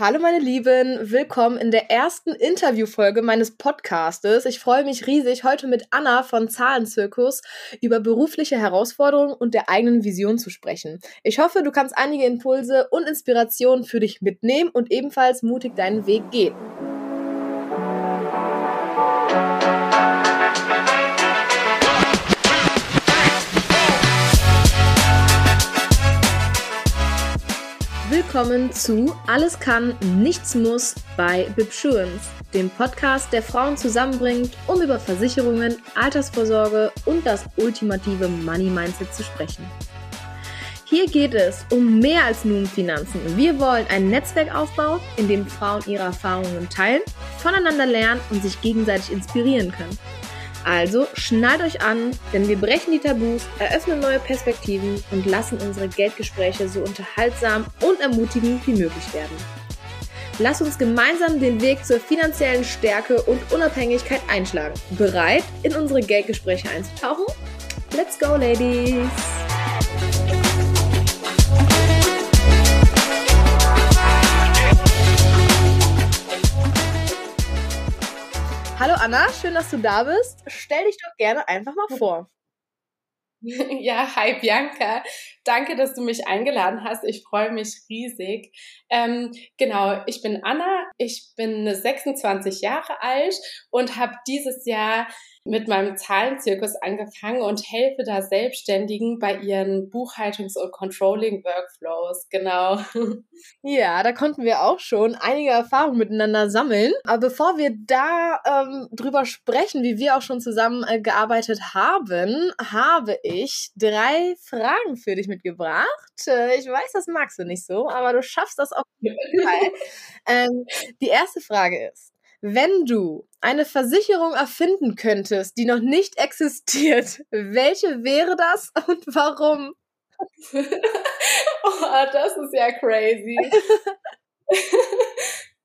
Hallo meine Lieben, willkommen in der ersten Interviewfolge meines Podcastes. Ich freue mich riesig, heute mit Anna von Zahlenzirkus über berufliche Herausforderungen und der eigenen Vision zu sprechen. Ich hoffe, du kannst einige Impulse und Inspirationen für dich mitnehmen und ebenfalls mutig deinen Weg gehen. Willkommen zu Alles kann, nichts muss bei Bibsurance, dem Podcast, der Frauen zusammenbringt, um über Versicherungen, Altersvorsorge und das ultimative Money Mindset zu sprechen. Hier geht es um mehr als nur um Finanzen. Wir wollen ein Netzwerk aufbauen, in dem Frauen ihre Erfahrungen teilen, voneinander lernen und sich gegenseitig inspirieren können. Also schnallt euch an, denn wir brechen die Tabus, eröffnen neue Perspektiven und lassen unsere Geldgespräche so unterhaltsam und ermutigend wie möglich werden. Lasst uns gemeinsam den Weg zur finanziellen Stärke und Unabhängigkeit einschlagen. Bereit, in unsere Geldgespräche einzutauchen? Let's go, Ladies! Hallo Anna, schön, dass du da bist. Stell dich doch gerne einfach mal vor. Ja, hi Bianca. Danke, dass du mich eingeladen hast. Ich freue mich riesig. Ähm, genau, ich bin Anna. Ich bin 26 Jahre alt und habe dieses Jahr mit meinem Zahlenzirkus angefangen und helfe da Selbstständigen bei ihren Buchhaltungs- und Controlling-Workflows. Genau. Ja, da konnten wir auch schon einige Erfahrungen miteinander sammeln. Aber bevor wir da ähm, drüber sprechen, wie wir auch schon zusammen äh, gearbeitet haben, habe ich drei Fragen für dich mitgebracht. Äh, ich weiß, das magst du nicht so, aber du schaffst das auf jeden Fall. ähm, die erste Frage ist, wenn du eine Versicherung erfinden könntest, die noch nicht existiert, welche wäre das und warum? oh, das ist ja crazy.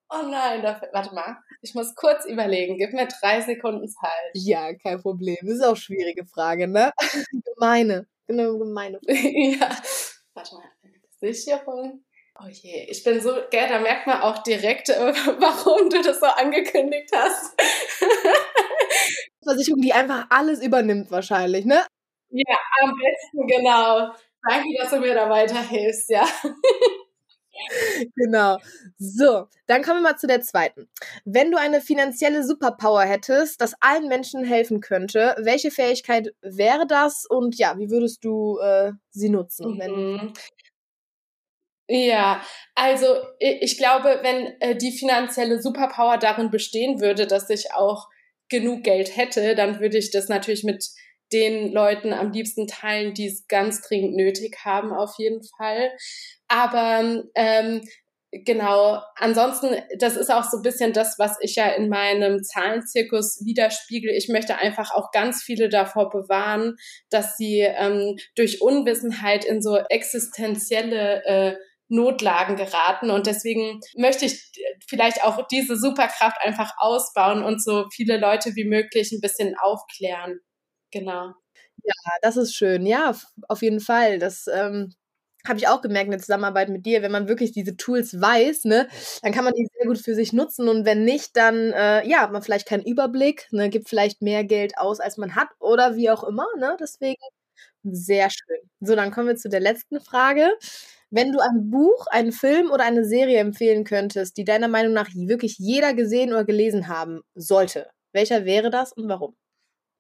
oh nein, da, warte mal. Ich muss kurz überlegen. Gib mir drei Sekunden Zeit. Ja, kein Problem. Das ist auch eine schwierige Frage, ne? gemeine. Genau, gemeine. ja. Warte mal. Versicherung. Oh je, ich bin so, gell, da merkt man auch direkt, äh, warum du das so angekündigt hast. Versicherung, die einfach alles übernimmt wahrscheinlich, ne? Ja, am besten, genau. Danke, dass du mir da weiterhilfst, ja. genau. So, dann kommen wir mal zu der zweiten. Wenn du eine finanzielle Superpower hättest, das allen Menschen helfen könnte, welche Fähigkeit wäre das und ja, wie würdest du äh, sie nutzen? Mhm. Ja, also ich glaube, wenn äh, die finanzielle Superpower darin bestehen würde, dass ich auch genug Geld hätte, dann würde ich das natürlich mit den Leuten am liebsten teilen, die es ganz dringend nötig haben, auf jeden Fall. Aber ähm, genau, ansonsten, das ist auch so ein bisschen das, was ich ja in meinem Zahlenzirkus widerspiegel. Ich möchte einfach auch ganz viele davor bewahren, dass sie ähm, durch Unwissenheit in so existenzielle äh, Notlagen geraten. Und deswegen möchte ich vielleicht auch diese Superkraft einfach ausbauen und so viele Leute wie möglich ein bisschen aufklären. Genau. Ja, das ist schön. Ja, auf jeden Fall. Das ähm, habe ich auch gemerkt in der Zusammenarbeit mit dir. Wenn man wirklich diese Tools weiß, ne, dann kann man die sehr gut für sich nutzen. Und wenn nicht, dann äh, ja, hat man vielleicht keinen Überblick, ne, gibt vielleicht mehr Geld aus, als man hat oder wie auch immer. Ne? Deswegen sehr schön. So, dann kommen wir zu der letzten Frage. Wenn du ein Buch, einen Film oder eine Serie empfehlen könntest, die deiner Meinung nach wirklich jeder gesehen oder gelesen haben sollte, welcher wäre das und warum?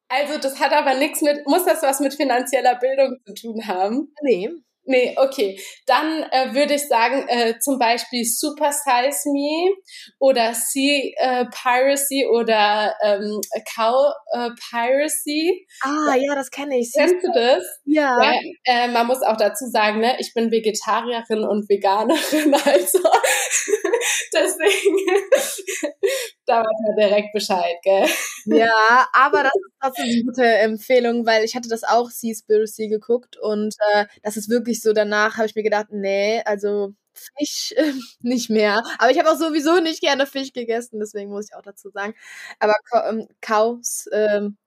Also, das hat aber nichts mit, muss das was mit finanzieller Bildung zu tun haben? Nee. Nee, okay. Dann äh, würde ich sagen, äh, zum Beispiel Super Size Me oder Sea äh, Piracy oder ähm, Cow äh, Piracy. Ah, ja, das kenne ich. Kennst du das? Ja. ja äh, man muss auch dazu sagen, ne, ich bin Vegetarierin und Veganerin, also deswegen da weiß man direkt Bescheid, gell? Ja, aber das ist trotzdem eine gute Empfehlung, weil ich hatte das auch Seaspiracy geguckt und äh, das ist wirklich so, danach habe ich mir gedacht, nee, also Fisch äh, nicht mehr. Aber ich habe auch sowieso nicht gerne Fisch gegessen, deswegen muss ich auch dazu sagen. Aber ähm, Cows, ähm,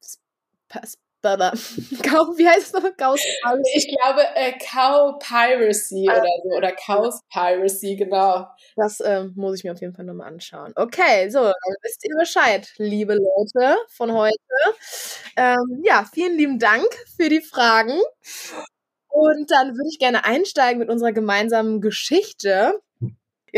Cow, wie heißt es noch? Cows Piracy? Ich glaube äh, Cow Piracy ah. oder so. Oder Cows Piracy, genau. Das ähm, muss ich mir auf jeden Fall nochmal anschauen. Okay, so, dann wisst ihr Bescheid, liebe Leute von heute. Ähm, ja, vielen lieben Dank für die Fragen. Und dann würde ich gerne einsteigen mit unserer gemeinsamen Geschichte.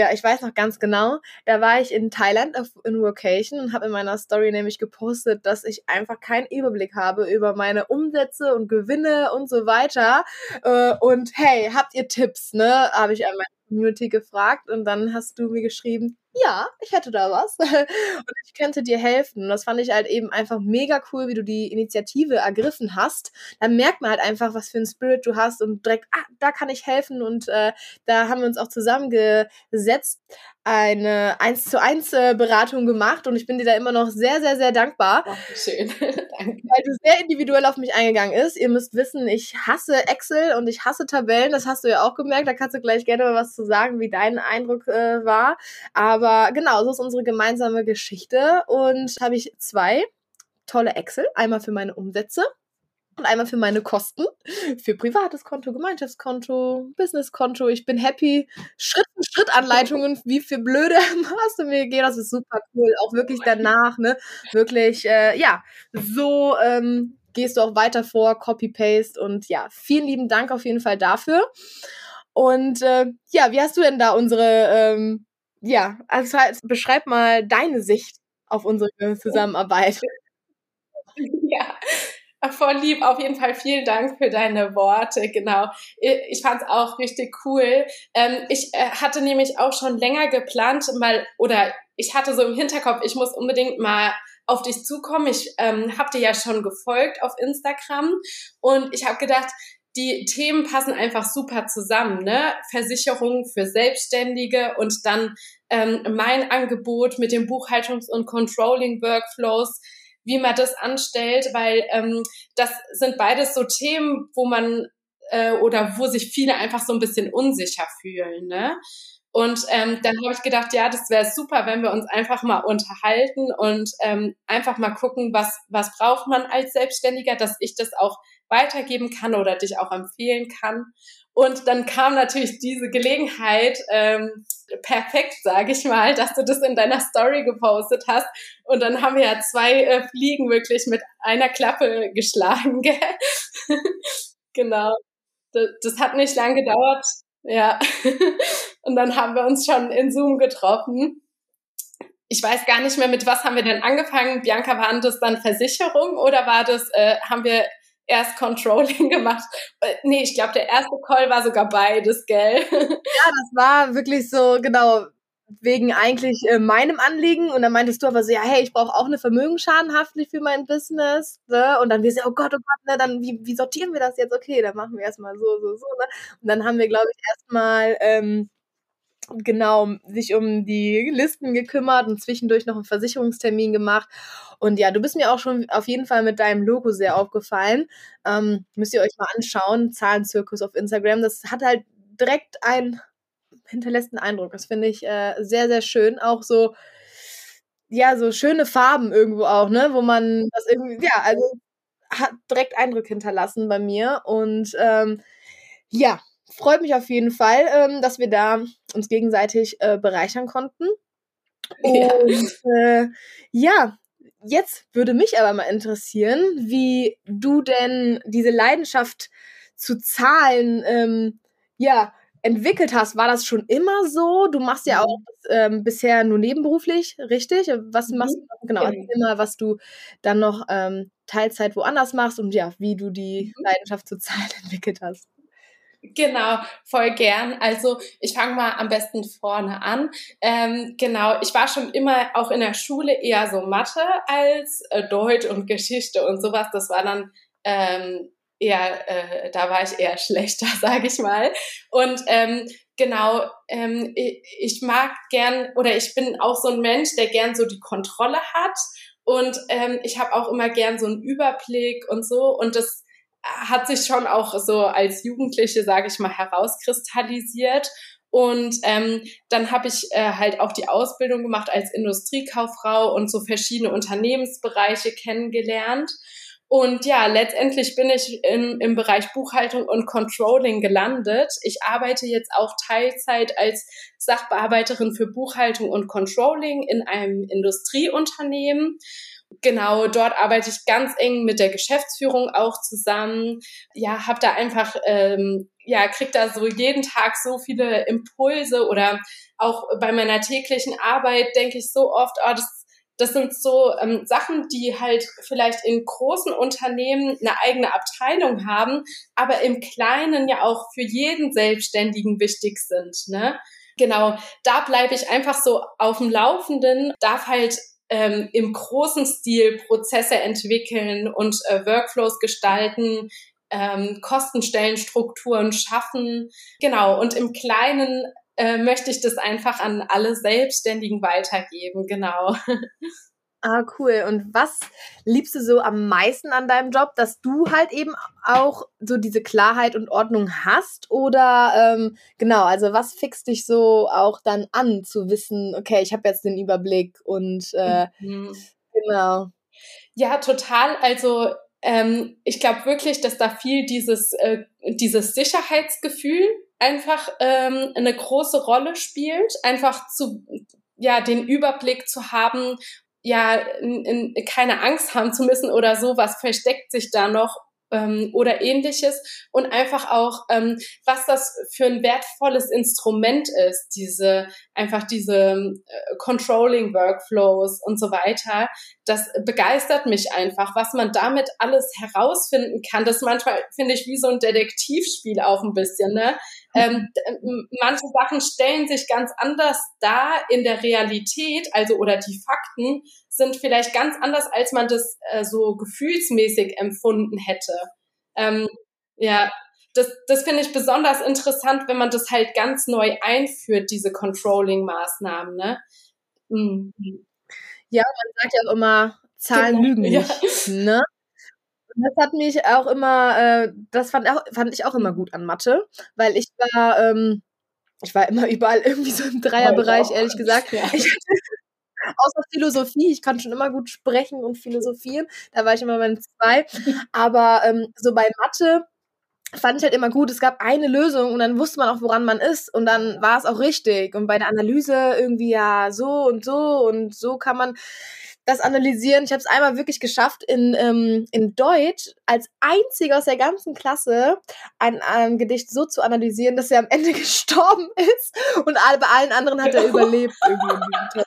Ja, ich weiß noch ganz genau. Da war ich in Thailand in Vocation und habe in meiner Story nämlich gepostet, dass ich einfach keinen Überblick habe über meine Umsätze und Gewinne und so weiter. Äh, und hey, habt ihr Tipps, ne? Habe ich an meine Community gefragt und dann hast du mir geschrieben, ja, ich hätte da was und ich könnte dir helfen. Und das fand ich halt eben einfach mega cool, wie du die Initiative ergriffen hast. Dann merkt man halt einfach, was für ein Spirit du hast und direkt, ah, da kann ich helfen und äh, da haben wir uns auch zusammengesetzt eine 1 zu 1 äh, Beratung gemacht und ich bin dir da immer noch sehr, sehr, sehr dankbar. Oh, schön. Danke. Weil du sehr individuell auf mich eingegangen ist. Ihr müsst wissen, ich hasse Excel und ich hasse Tabellen. Das hast du ja auch gemerkt. Da kannst du gleich gerne mal was zu sagen, wie dein Eindruck äh, war. Aber genau, so ist unsere gemeinsame Geschichte. Und habe ich zwei tolle Excel. Einmal für meine Umsätze und einmal für meine Kosten. Für privates Konto, Gemeinschaftskonto, Businesskonto. Ich bin happy. Schritt für Schritt Anleitungen, wie für blöde hast du mir gegeben. Das ist super cool. Auch wirklich danach, ne? Wirklich, äh, ja, so ähm, gehst du auch weiter vor, Copy-Paste und ja, vielen lieben Dank auf jeden Fall dafür. Und äh, ja, wie hast du denn da unsere, ähm, ja, also beschreib mal deine Sicht auf unsere Zusammenarbeit. Ja, Voll lieb, auf jeden Fall vielen Dank für deine Worte, genau. Ich fand es auch richtig cool. Ähm, ich äh, hatte nämlich auch schon länger geplant, mal, oder ich hatte so im Hinterkopf, ich muss unbedingt mal auf dich zukommen. Ich ähm, habe dir ja schon gefolgt auf Instagram und ich habe gedacht, die Themen passen einfach super zusammen, ne? Versicherung für Selbstständige und dann ähm, mein Angebot mit den Buchhaltungs- und Controlling-Workflows wie man das anstellt, weil ähm, das sind beides so Themen, wo man äh, oder wo sich viele einfach so ein bisschen unsicher fühlen. Ne? Und ähm, dann habe ich gedacht, ja, das wäre super, wenn wir uns einfach mal unterhalten und ähm, einfach mal gucken, was, was braucht man als Selbstständiger, dass ich das auch weitergeben kann oder dich auch empfehlen kann. Und dann kam natürlich diese Gelegenheit, ähm, perfekt, sage ich mal, dass du das in deiner Story gepostet hast. Und dann haben wir ja zwei äh, Fliegen wirklich mit einer Klappe geschlagen. Gell? genau. Das, das hat nicht lang gedauert. Ja. Und dann haben wir uns schon in Zoom getroffen. Ich weiß gar nicht mehr, mit was haben wir denn angefangen? Bianca, waren das dann Versicherung oder war das, äh, haben wir erst Controlling gemacht. Äh, nee, ich glaube, der erste Call war sogar beides, gell? Ja, das war wirklich so, genau, wegen eigentlich äh, meinem Anliegen und dann meintest du aber so, ja, hey, ich brauche auch eine Vermögensschadenhaftpflicht für mein Business, ne? Und dann wir so, oh Gott, oh Gott, ne, dann wie, wie sortieren wir das jetzt? Okay, dann machen wir erstmal so, so, so, ne? Und dann haben wir, glaube ich, erstmal ähm, genau sich um die Listen gekümmert und zwischendurch noch einen Versicherungstermin gemacht. Und ja, du bist mir auch schon auf jeden Fall mit deinem Logo sehr aufgefallen. Ähm, müsst ihr euch mal anschauen, Zahlenzirkus auf Instagram. Das hat halt direkt einen hinterlässt einen Eindruck. Das finde ich äh, sehr, sehr schön. Auch so, ja, so schöne Farben irgendwo auch, ne? Wo man das irgendwie, ja, also hat direkt Eindruck hinterlassen bei mir. Und ähm, ja, freut mich auf jeden Fall, ähm, dass wir da uns gegenseitig äh, bereichern konnten. Und ja. Äh, ja, jetzt würde mich aber mal interessieren, wie du denn diese Leidenschaft zu Zahlen, ähm, ja, entwickelt hast. War das schon immer so? Du machst ja auch ähm, bisher nur nebenberuflich, richtig? Was mhm. machst du? Genau, erzähl mal, was du dann noch ähm, Teilzeit woanders machst und ja, wie du die mhm. Leidenschaft zu Zahlen entwickelt hast. Genau, voll gern. Also ich fange mal am besten vorne an. Ähm, genau, ich war schon immer auch in der Schule eher so Mathe als äh, Deutsch und Geschichte und sowas. Das war dann ähm, eher, äh, da war ich eher schlechter, sage ich mal. Und ähm, genau, ähm, ich, ich mag gern oder ich bin auch so ein Mensch, der gern so die Kontrolle hat. Und ähm, ich habe auch immer gern so einen Überblick und so. Und das hat sich schon auch so als Jugendliche, sage ich mal, herauskristallisiert. Und ähm, dann habe ich äh, halt auch die Ausbildung gemacht als Industriekauffrau und so verschiedene Unternehmensbereiche kennengelernt. Und ja, letztendlich bin ich in, im Bereich Buchhaltung und Controlling gelandet. Ich arbeite jetzt auch Teilzeit als Sachbearbeiterin für Buchhaltung und Controlling in einem Industrieunternehmen. Genau, dort arbeite ich ganz eng mit der Geschäftsführung auch zusammen. Ja, habe da einfach, ähm, ja, krieg da so jeden Tag so viele Impulse oder auch bei meiner täglichen Arbeit denke ich so oft, oh, das das sind so ähm, Sachen, die halt vielleicht in großen Unternehmen eine eigene Abteilung haben, aber im Kleinen ja auch für jeden Selbstständigen wichtig sind. Ne? Genau, da bleibe ich einfach so auf dem Laufenden, darf halt ähm, im großen Stil Prozesse entwickeln und äh, Workflows gestalten, ähm, Kostenstellenstrukturen schaffen. Genau, und im Kleinen äh, möchte ich das einfach an alle Selbstständigen weitergeben, genau. Ah, cool. Und was liebst du so am meisten an deinem Job, dass du halt eben auch so diese Klarheit und Ordnung hast? Oder ähm, genau, also was fixt dich so auch dann an, zu wissen, okay, ich habe jetzt den Überblick und äh, mhm. genau. Ja, total. Also ähm, ich glaube wirklich, dass da viel dieses, äh, dieses Sicherheitsgefühl einfach ähm, eine große Rolle spielt, einfach zu ja den Überblick zu haben, ja in, in, keine Angst haben zu müssen oder so, was versteckt sich da noch ähm, oder ähnliches und einfach auch, ähm, was das für ein wertvolles Instrument ist, diese einfach diese äh, Controlling Workflows und so weiter. Das begeistert mich einfach, was man damit alles herausfinden kann. Das manchmal finde ich wie so ein Detektivspiel auch ein bisschen, ne? Ähm, manche Sachen stellen sich ganz anders dar in der Realität, also oder die Fakten sind vielleicht ganz anders, als man das äh, so gefühlsmäßig empfunden hätte. Ähm, ja, das, das finde ich besonders interessant, wenn man das halt ganz neu einführt, diese Controlling-Maßnahmen. Ne? Mhm. Ja, man sagt ja auch immer, Zahlen genau. lügen nicht. Ja. Ne? Das hat mich auch immer, äh, das fand, auch, fand ich auch immer gut an Mathe, weil ich war, ähm, ich war immer überall irgendwie so im Dreierbereich, ehrlich gesagt. Ja. Ich, außer Philosophie, ich kann schon immer gut sprechen und philosophieren, da war ich immer bei zwei. Aber ähm, so bei Mathe fand ich halt immer gut, es gab eine Lösung und dann wusste man auch, woran man ist und dann war es auch richtig. Und bei der Analyse irgendwie ja so und so und so kann man das analysieren. Ich habe es einmal wirklich geschafft, in, ähm, in Deutsch als einziger aus der ganzen Klasse ein, ein Gedicht so zu analysieren, dass er am Ende gestorben ist und alle, bei allen anderen hat er überlebt. und, äh,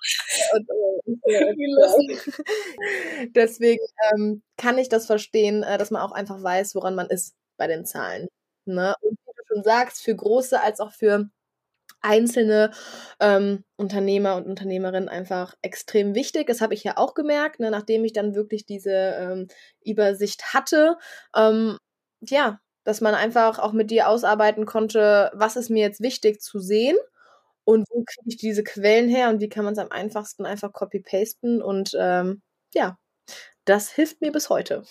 Deswegen ähm, kann ich das verstehen, äh, dass man auch einfach weiß, woran man ist bei den Zahlen. Ne? Und wie du schon sagst, für große als auch für einzelne ähm, Unternehmer und Unternehmerinnen einfach extrem wichtig. Das habe ich ja auch gemerkt, ne, nachdem ich dann wirklich diese ähm, Übersicht hatte. Ähm, ja, dass man einfach auch mit dir ausarbeiten konnte, was ist mir jetzt wichtig zu sehen und wo kriege ich diese Quellen her und wie kann man es am einfachsten einfach copy-pasten und ähm, ja, das hilft mir bis heute.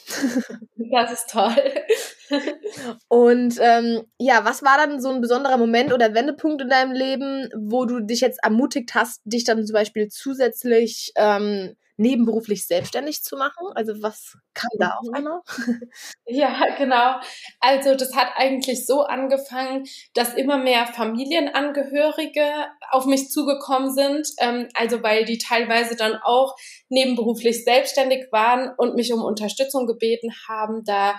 Das ist toll. Und ähm, ja, was war dann so ein besonderer Moment oder Wendepunkt in deinem Leben, wo du dich jetzt ermutigt hast, dich dann zum Beispiel zusätzlich ähm, nebenberuflich selbstständig zu machen? Also was kam da auf mhm. einmal? Ja, genau. Also das hat eigentlich so angefangen, dass immer mehr Familienangehörige auf mich zugekommen sind. Ähm, also weil die teilweise dann auch nebenberuflich selbstständig waren und mich um Unterstützung gebeten haben, da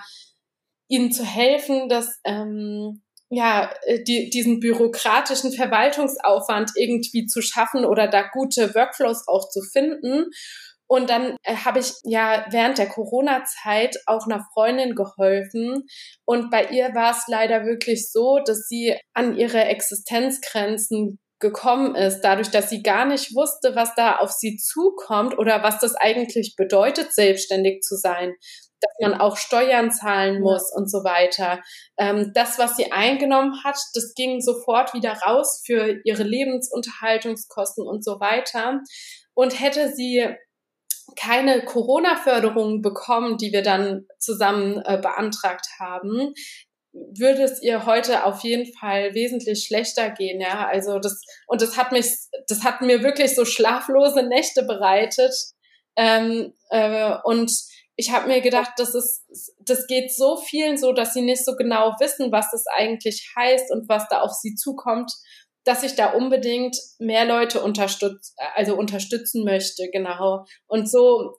ihnen zu helfen, dass ähm, ja, äh, die, diesen bürokratischen Verwaltungsaufwand irgendwie zu schaffen oder da gute Workflows auch zu finden. Und dann äh, habe ich ja während der Corona-Zeit auch einer Freundin geholfen. Und bei ihr war es leider wirklich so, dass sie an ihre Existenzgrenzen gekommen ist, dadurch, dass sie gar nicht wusste, was da auf sie zukommt oder was das eigentlich bedeutet, selbstständig zu sein dass man auch Steuern zahlen muss und so weiter. Ähm, das, was sie eingenommen hat, das ging sofort wieder raus für ihre Lebensunterhaltungskosten und so weiter. Und hätte sie keine Corona-Förderung bekommen, die wir dann zusammen äh, beantragt haben, würde es ihr heute auf jeden Fall wesentlich schlechter gehen, ja. Also das, und das hat mich, das hat mir wirklich so schlaflose Nächte bereitet. Ähm, äh, und ich habe mir gedacht, das ist, das geht so vielen so, dass sie nicht so genau wissen, was das eigentlich heißt und was da auf sie zukommt, dass ich da unbedingt mehr Leute unterstütz, also unterstützen möchte, genau. Und so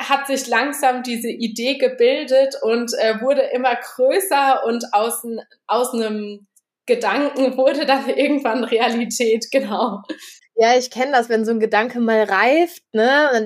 hat sich langsam diese Idee gebildet und äh, wurde immer größer und aus, aus einem Gedanken wurde dann irgendwann Realität, genau. Ja, ich kenne das, wenn so ein Gedanke mal reift, ne? Dann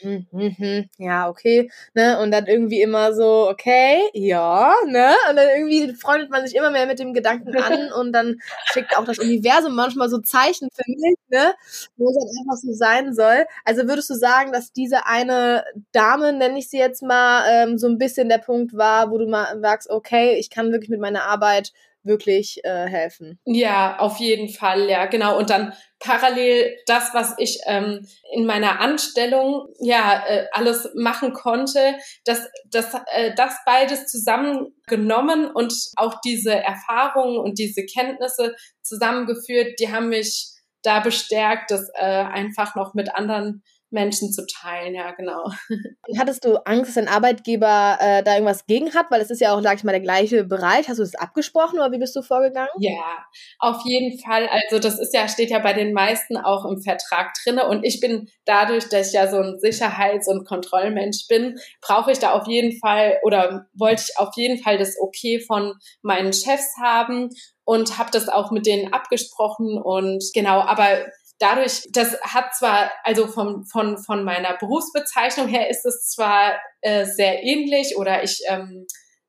hm, hm, hm, ja, okay, ne, und dann irgendwie immer so, okay, ja, ne, und dann irgendwie freundet man sich immer mehr mit dem Gedanken an und dann schickt auch das Universum manchmal so Zeichen für mich, ne, wo es dann einfach so sein soll. Also würdest du sagen, dass diese eine Dame, nenne ich sie jetzt mal, ähm, so ein bisschen der Punkt war, wo du mal sagst, okay, ich kann wirklich mit meiner Arbeit wirklich äh, helfen. Ja, auf jeden Fall, ja, genau. Und dann parallel das, was ich ähm, in meiner Anstellung ja äh, alles machen konnte, dass das, äh, das beides zusammengenommen und auch diese Erfahrungen und diese Kenntnisse zusammengeführt, die haben mich da bestärkt, das äh, einfach noch mit anderen Menschen zu teilen, ja, genau. Hattest du Angst, dass dein Arbeitgeber äh, da irgendwas gegen hat? Weil es ist ja auch, sag ich mal, der gleiche Bereich. Hast du das abgesprochen oder wie bist du vorgegangen? Ja, auf jeden Fall. Also das ist ja, steht ja bei den meisten auch im Vertrag drinne. Und ich bin dadurch, dass ich ja so ein Sicherheits- und Kontrollmensch bin, brauche ich da auf jeden Fall oder wollte ich auf jeden Fall das Okay von meinen Chefs haben und habe das auch mit denen abgesprochen und genau, aber dadurch, das hat zwar, also vom, von, von meiner Berufsbezeichnung her ist es zwar äh, sehr ähnlich oder ich ähm,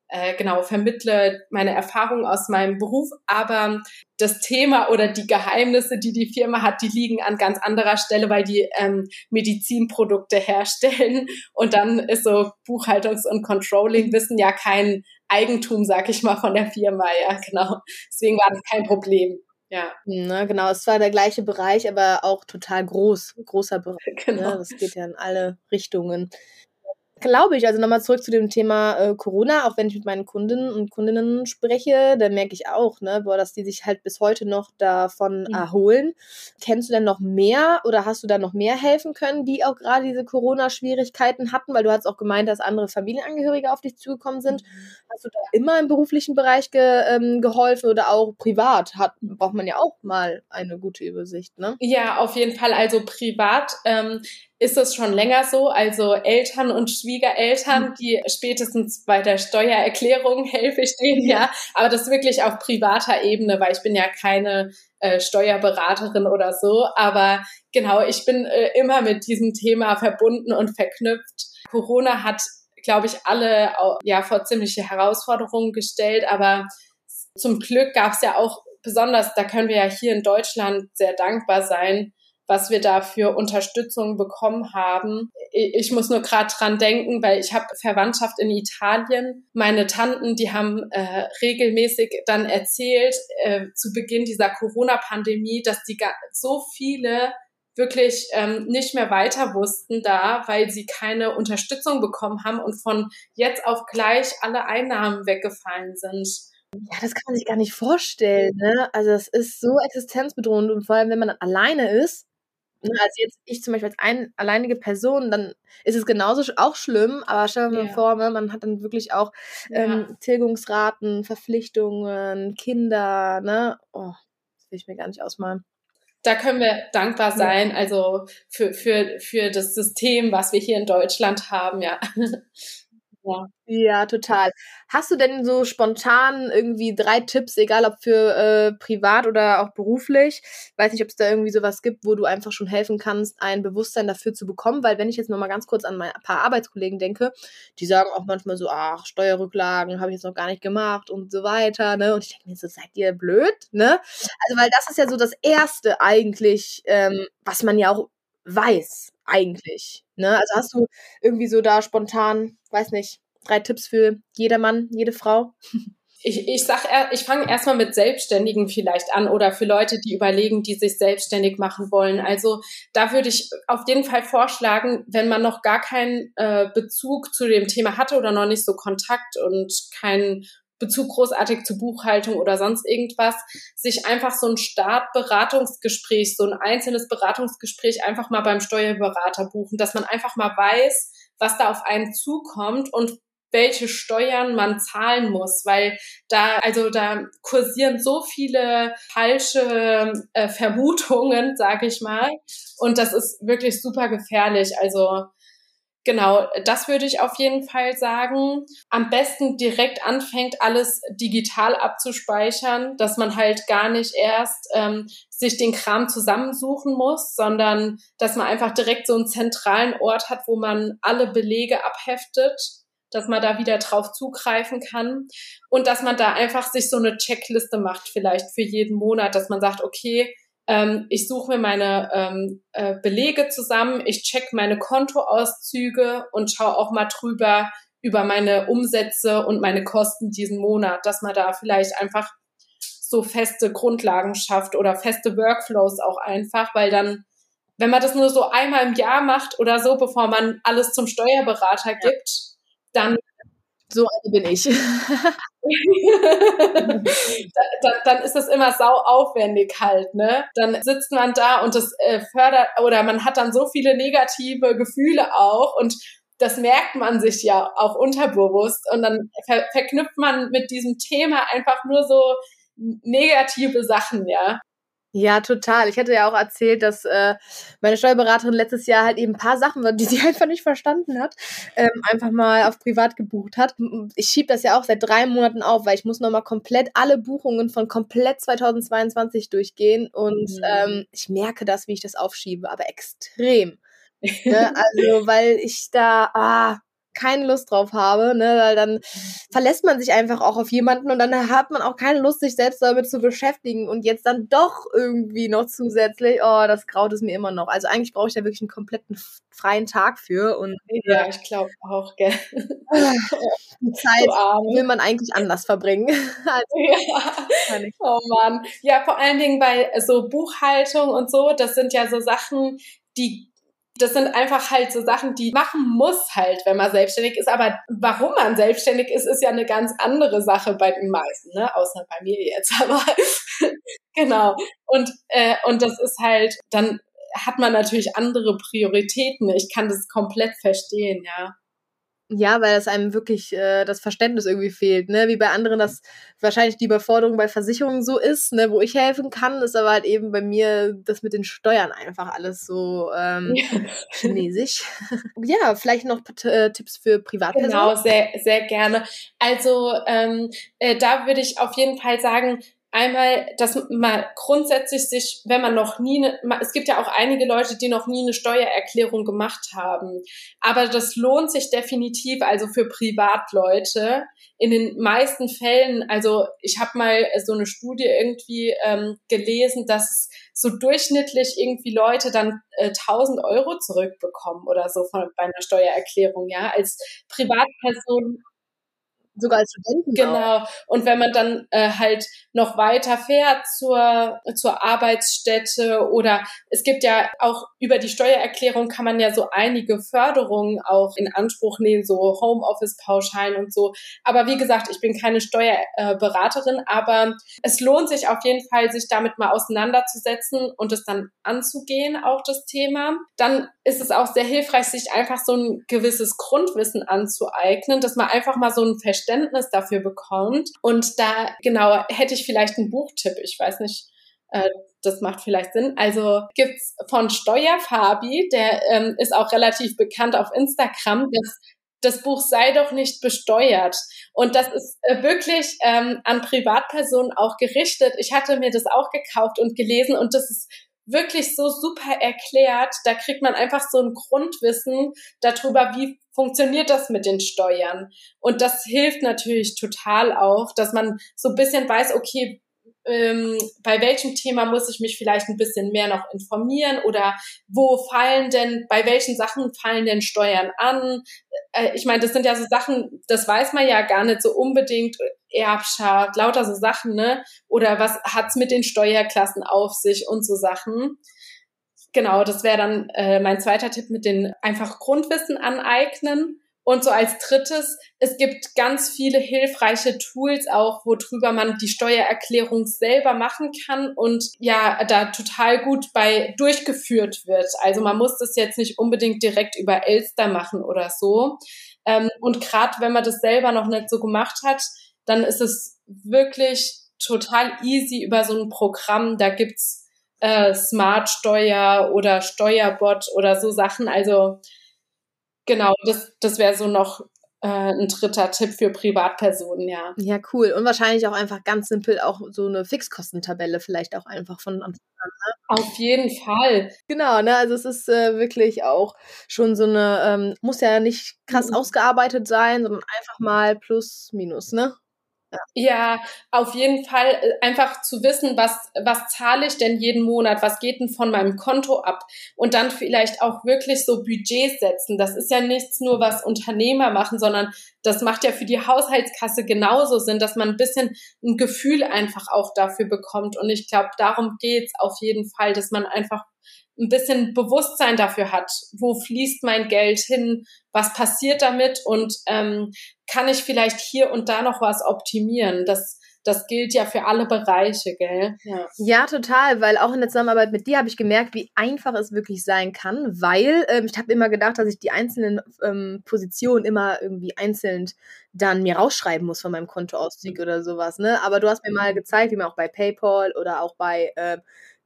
äh, genau vermittle meine Erfahrungen aus meinem Beruf, aber das Thema oder die Geheimnisse, die die Firma hat, die liegen an ganz anderer Stelle, weil die ähm, Medizinprodukte herstellen und dann ist so Buchhaltungs- und Controlling-Wissen ja kein Eigentum, sag ich mal, von der Firma, ja, genau. Deswegen war das kein Problem. Ja. Ne, genau, es war der gleiche Bereich, aber auch total groß, großer Bereich. Genau. Ne? Das geht ja in alle Richtungen. Glaube ich, also nochmal zurück zu dem Thema äh, Corona, auch wenn ich mit meinen Kunden und Kundinnen spreche, da merke ich auch, ne, boah, dass die sich halt bis heute noch davon mhm. erholen. Kennst du denn noch mehr oder hast du da noch mehr helfen können, die auch gerade diese Corona-Schwierigkeiten hatten? Weil du hast auch gemeint, dass andere Familienangehörige auf dich zugekommen sind. Mhm. Hast du da immer im beruflichen Bereich ge, ähm, geholfen oder auch privat? Hat, braucht man ja auch mal eine gute Übersicht, ne? Ja, auf jeden Fall. Also privat ähm, ist es schon länger so. Also Eltern und Schwiegereltern, mhm. die spätestens bei der Steuererklärung helfe ich denen ja. Aber das wirklich auf privater Ebene, weil ich bin ja keine äh, Steuerberaterin oder so. Aber genau, ich bin äh, immer mit diesem Thema verbunden und verknüpft. Corona hat, glaube ich, alle ja vor ziemliche Herausforderungen gestellt. Aber zum Glück gab es ja auch besonders, da können wir ja hier in Deutschland sehr dankbar sein, was wir da für Unterstützung bekommen haben. Ich muss nur gerade dran denken, weil ich habe Verwandtschaft in Italien. Meine Tanten, die haben äh, regelmäßig dann erzählt äh, zu Beginn dieser Corona-Pandemie, dass die so viele wirklich ähm, nicht mehr weiter wussten da, weil sie keine Unterstützung bekommen haben und von jetzt auf gleich alle Einnahmen weggefallen sind. Ja, das kann man sich gar nicht vorstellen. Ne? Also es ist so existenzbedrohend und vor allem, wenn man alleine ist also jetzt ich zum Beispiel als ein, alleinige Person, dann ist es genauso auch schlimm, aber stell dir mal vor, ne, man hat dann wirklich auch ähm, ja. Tilgungsraten, Verpflichtungen, Kinder, ne? Oh, das will ich mir gar nicht ausmalen. Da können wir dankbar sein, ja. also für, für, für das System, was wir hier in Deutschland haben, ja. Ja. ja, total. Hast du denn so spontan irgendwie drei Tipps, egal ob für äh, privat oder auch beruflich? Weiß nicht, ob es da irgendwie sowas gibt, wo du einfach schon helfen kannst, ein Bewusstsein dafür zu bekommen, weil wenn ich jetzt nochmal ganz kurz an mein paar Arbeitskollegen denke, die sagen auch manchmal so, ach, Steuerrücklagen habe ich jetzt noch gar nicht gemacht und so weiter, ne? Und ich denke mir so, seid ihr blöd, ne? Also, weil das ist ja so das Erste eigentlich, ähm, was man ja auch weiß, eigentlich. Ne? Also hast du irgendwie so da spontan, weiß nicht, drei Tipps für jedermann, jede Frau? Ich, ich sag, ich fange erstmal mit Selbstständigen vielleicht an oder für Leute, die überlegen, die sich selbstständig machen wollen. Also da würde ich auf jeden Fall vorschlagen, wenn man noch gar keinen äh, Bezug zu dem Thema hatte oder noch nicht so Kontakt und keinen Bezug großartig zur Buchhaltung oder sonst irgendwas, sich einfach so ein Startberatungsgespräch, so ein einzelnes Beratungsgespräch einfach mal beim Steuerberater buchen, dass man einfach mal weiß, was da auf einen zukommt und welche Steuern man zahlen muss, weil da, also da kursieren so viele falsche äh, Vermutungen, sage ich mal. Und das ist wirklich super gefährlich. Also Genau, das würde ich auf jeden Fall sagen. Am besten direkt anfängt, alles digital abzuspeichern, dass man halt gar nicht erst ähm, sich den Kram zusammensuchen muss, sondern dass man einfach direkt so einen zentralen Ort hat, wo man alle Belege abheftet dass man da wieder drauf zugreifen kann und dass man da einfach sich so eine Checkliste macht, vielleicht für jeden Monat, dass man sagt, okay, ähm, ich suche mir meine ähm, äh, Belege zusammen, ich check meine Kontoauszüge und schaue auch mal drüber über meine Umsätze und meine Kosten diesen Monat, dass man da vielleicht einfach so feste Grundlagen schafft oder feste Workflows auch einfach, weil dann, wenn man das nur so einmal im Jahr macht oder so, bevor man alles zum Steuerberater gibt, dann so eine bin ich. dann, dann ist das immer sau aufwendig halt, ne? Dann sitzt man da und das äh, fördert oder man hat dann so viele negative Gefühle auch und das merkt man sich ja auch unterbewusst und dann ver verknüpft man mit diesem Thema einfach nur so negative Sachen, ja. Ja, total. Ich hätte ja auch erzählt, dass äh, meine Steuerberaterin letztes Jahr halt eben ein paar Sachen, die sie einfach nicht verstanden hat, ähm, einfach mal auf privat gebucht hat. Ich schiebe das ja auch seit drei Monaten auf, weil ich muss nochmal komplett alle Buchungen von komplett 2022 durchgehen und mhm. ähm, ich merke das, wie ich das aufschiebe, aber extrem. ne? Also, weil ich da, ah, keine Lust drauf habe, ne, weil dann verlässt man sich einfach auch auf jemanden und dann hat man auch keine Lust, sich selbst damit zu beschäftigen und jetzt dann doch irgendwie noch zusätzlich, oh, das graut es mir immer noch. Also eigentlich brauche ich da wirklich einen kompletten freien Tag für und ja, ich glaube auch, gell. Die Zeit will man eigentlich anders verbringen. also, ja. Oh Mann. Ja, vor allen Dingen bei so Buchhaltung und so, das sind ja so Sachen, die das sind einfach halt so Sachen, die machen muss halt, wenn man selbstständig ist. Aber warum man selbstständig ist, ist ja eine ganz andere Sache bei den meisten, ne? Außer bei mir jetzt. Aber genau. Und äh, und das ist halt, dann hat man natürlich andere Prioritäten. Ich kann das komplett verstehen, ja. Ja, weil das einem wirklich äh, das Verständnis irgendwie fehlt, ne? Wie bei anderen das wahrscheinlich die Überforderung bei Versicherungen so ist, ne, wo ich helfen kann, ist aber halt eben bei mir das mit den Steuern einfach alles so ähm, ja. chinesisch. ja, vielleicht noch äh, Tipps für Privatpersonen. Genau, sehr, sehr gerne. Also ähm, äh, da würde ich auf jeden Fall sagen, einmal, dass man grundsätzlich sich, wenn man noch nie, ne, es gibt ja auch einige Leute, die noch nie eine Steuererklärung gemacht haben, aber das lohnt sich definitiv, also für Privatleute. In den meisten Fällen, also ich habe mal so eine Studie irgendwie ähm, gelesen, dass so durchschnittlich irgendwie Leute dann äh, 1000 Euro zurückbekommen oder so von bei einer Steuererklärung, ja, als Privatperson sogar als Studenten. Genau. Auch. Und wenn man dann äh, halt noch weiter fährt zur, zur Arbeitsstätte oder es gibt ja auch über die Steuererklärung kann man ja so einige Förderungen auch in Anspruch nehmen, so Homeoffice-Pauschalen und so. Aber wie gesagt, ich bin keine Steuerberaterin, aber es lohnt sich auf jeden Fall, sich damit mal auseinanderzusetzen und es dann anzugehen, auch das Thema. Dann ist es auch sehr hilfreich, sich einfach so ein gewisses Grundwissen anzueignen, dass man einfach mal so ein Verständnis dafür bekommt. Und da, genau, hätte ich vielleicht einen Buchtipp. Ich weiß nicht, äh, das macht vielleicht Sinn. Also gibt's von Steuerfabi, der ähm, ist auch relativ bekannt auf Instagram, das das Buch sei doch nicht besteuert. Und das ist äh, wirklich ähm, an Privatpersonen auch gerichtet. Ich hatte mir das auch gekauft und gelesen und das ist wirklich so super erklärt. Da kriegt man einfach so ein Grundwissen darüber, wie funktioniert das mit den Steuern. Und das hilft natürlich total auch, dass man so ein bisschen weiß, okay, ähm, bei welchem Thema muss ich mich vielleicht ein bisschen mehr noch informieren oder wo fallen denn, bei welchen Sachen fallen denn Steuern an? Äh, ich meine, das sind ja so Sachen, das weiß man ja gar nicht so unbedingt, Erbschaft, lauter so Sachen, ne? Oder was hat's mit den Steuerklassen auf sich und so Sachen. Genau, das wäre dann äh, mein zweiter Tipp mit den einfach Grundwissen aneignen Und so als drittes, es gibt ganz viele hilfreiche Tools auch, worüber man die Steuererklärung selber machen kann und ja, da total gut bei durchgeführt wird. Also man muss das jetzt nicht unbedingt direkt über Elster machen oder so. Ähm, und gerade wenn man das selber noch nicht so gemacht hat, dann ist es wirklich total easy über so ein Programm. Da gibt's äh, Smart Steuer oder Steuerbot oder so Sachen. Also Genau, das, das wäre so noch äh, ein dritter Tipp für Privatpersonen, ja. Ja, cool. Und wahrscheinlich auch einfach ganz simpel auch so eine Fixkostentabelle vielleicht auch einfach von Anfang an. Ne? Auf jeden Fall. Genau, ne? Also es ist äh, wirklich auch schon so eine, ähm, muss ja nicht krass mhm. ausgearbeitet sein, sondern einfach mal plus, minus, ne? Ja. auf jeden Fall äh, einfach zu wissen, was, was zahle ich denn jeden Monat, was geht denn von meinem Konto ab und dann vielleicht auch wirklich so Budgets setzen. Das ist ja nichts nur, was Unternehmer machen, sondern das macht ja für die Haushaltskasse genauso Sinn, dass man ein bisschen ein Gefühl einfach auch dafür bekommt. Und ich glaube, darum geht's auf jeden Fall, dass man einfach ein bisschen Bewusstsein dafür hat, wo fließt mein Geld hin, was passiert damit und ähm, kann ich vielleicht hier und da noch was optimieren. Das, das gilt ja für alle Bereiche, gell? Ja. ja, total, weil auch in der Zusammenarbeit mit dir habe ich gemerkt, wie einfach es wirklich sein kann, weil ähm, ich habe immer gedacht, dass ich die einzelnen ähm, Positionen immer irgendwie einzeln dann mir rausschreiben muss von meinem Kontoauszug mhm. oder sowas, ne? Aber du hast mir mal gezeigt, wie man auch bei PayPal oder auch bei äh,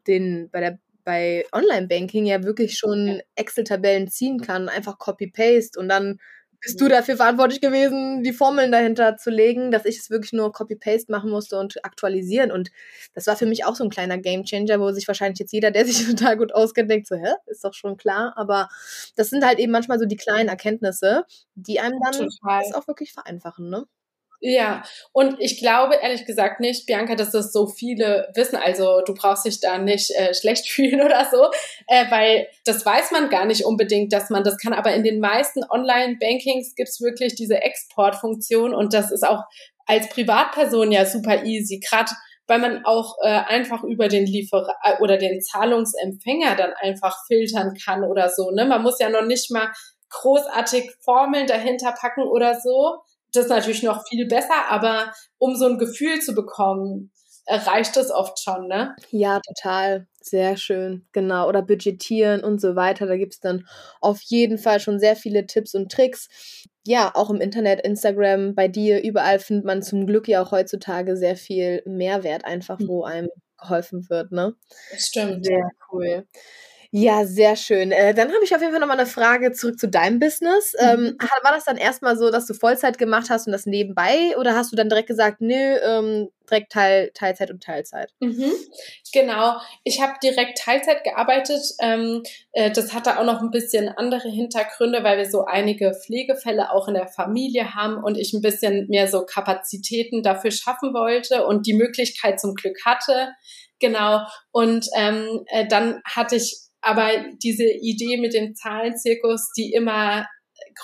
den, bei der bei Online-Banking ja wirklich schon Excel-Tabellen ziehen kann, einfach Copy-Paste und dann bist du dafür verantwortlich gewesen, die Formeln dahinter zu legen, dass ich es wirklich nur Copy-Paste machen musste und aktualisieren. Und das war für mich auch so ein kleiner Game-Changer, wo sich wahrscheinlich jetzt jeder, der sich total gut auskennt, denkt so, hä, ist doch schon klar. Aber das sind halt eben manchmal so die kleinen Erkenntnisse, die einem dann das auch wirklich vereinfachen, ne? Ja, und ich glaube ehrlich gesagt nicht, Bianca, dass das so viele wissen. Also du brauchst dich da nicht äh, schlecht fühlen oder so, äh, weil das weiß man gar nicht unbedingt, dass man das kann. Aber in den meisten Online-Bankings gibt's wirklich diese Exportfunktion und das ist auch als Privatperson ja super easy. Gerade weil man auch äh, einfach über den Lieferer äh, oder den Zahlungsempfänger dann einfach filtern kann oder so. Ne? Man muss ja noch nicht mal großartig Formeln dahinter packen oder so das ist natürlich noch viel besser, aber um so ein Gefühl zu bekommen, reicht das oft schon, ne? Ja, total. Sehr schön, genau. Oder budgetieren und so weiter. Da gibt es dann auf jeden Fall schon sehr viele Tipps und Tricks. Ja, auch im Internet, Instagram, bei dir, überall findet man zum Glück ja auch heutzutage sehr viel Mehrwert, einfach hm. wo einem geholfen wird, ne? Das stimmt. Sehr cool. Ja, sehr schön. Äh, dann habe ich auf jeden Fall nochmal eine Frage zurück zu deinem Business. Mhm. Ähm, war das dann erstmal so, dass du Vollzeit gemacht hast und das nebenbei oder hast du dann direkt gesagt, nö, ähm, direkt Teil, Teilzeit und Teilzeit? Mhm. Genau, ich habe direkt Teilzeit gearbeitet. Ähm, äh, das hatte auch noch ein bisschen andere Hintergründe, weil wir so einige Pflegefälle auch in der Familie haben und ich ein bisschen mehr so Kapazitäten dafür schaffen wollte und die Möglichkeit zum Glück hatte. Genau. Und ähm, äh, dann hatte ich aber diese Idee mit dem Zahlenzirkus, die immer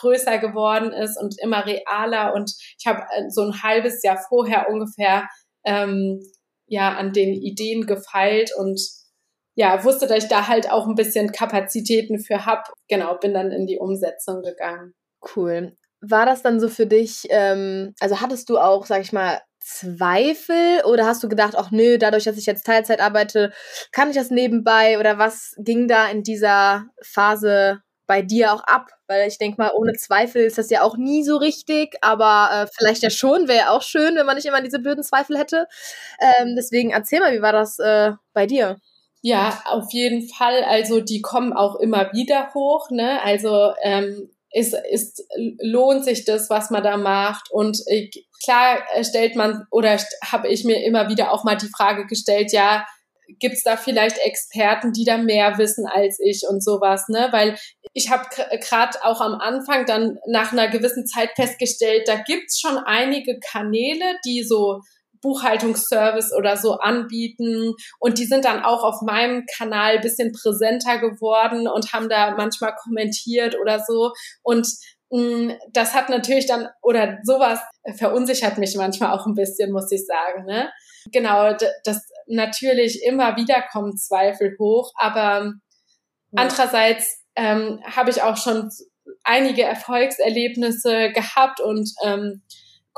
größer geworden ist und immer realer und ich habe äh, so ein halbes Jahr vorher ungefähr ähm, ja an den Ideen gefeilt und ja wusste, dass ich da halt auch ein bisschen Kapazitäten für hab. Genau, bin dann in die Umsetzung gegangen. Cool. War das dann so für dich? Ähm, also hattest du auch, sag ich mal, Zweifel oder hast du gedacht, ach nö, dadurch, dass ich jetzt Teilzeit arbeite, kann ich das nebenbei oder was ging da in dieser Phase bei dir auch ab? Weil ich denke mal, ohne Zweifel ist das ja auch nie so richtig, aber äh, vielleicht ja schon, wäre ja auch schön, wenn man nicht immer diese blöden Zweifel hätte. Ähm, deswegen erzähl mal, wie war das äh, bei dir? Ja, auf jeden Fall. Also die kommen auch immer wieder hoch. Ne? Also ähm, ist, ist, lohnt sich das, was man da macht? Und äh, klar stellt man oder habe ich mir immer wieder auch mal die Frage gestellt, ja, gibt's da vielleicht Experten, die da mehr wissen als ich und sowas, ne? Weil ich habe gerade auch am Anfang dann nach einer gewissen Zeit festgestellt, da gibt's schon einige Kanäle, die so Buchhaltungsservice oder so anbieten. Und die sind dann auch auf meinem Kanal bisschen präsenter geworden und haben da manchmal kommentiert oder so. Und mh, mm, das hat natürlich dann, oder sowas verunsichert mich manchmal auch ein bisschen, muss ich sagen. Ne? Genau, das natürlich immer wieder kommen Zweifel hoch, aber andererseits ähm, habe ich auch schon einige Erfolgserlebnisse gehabt und ähm,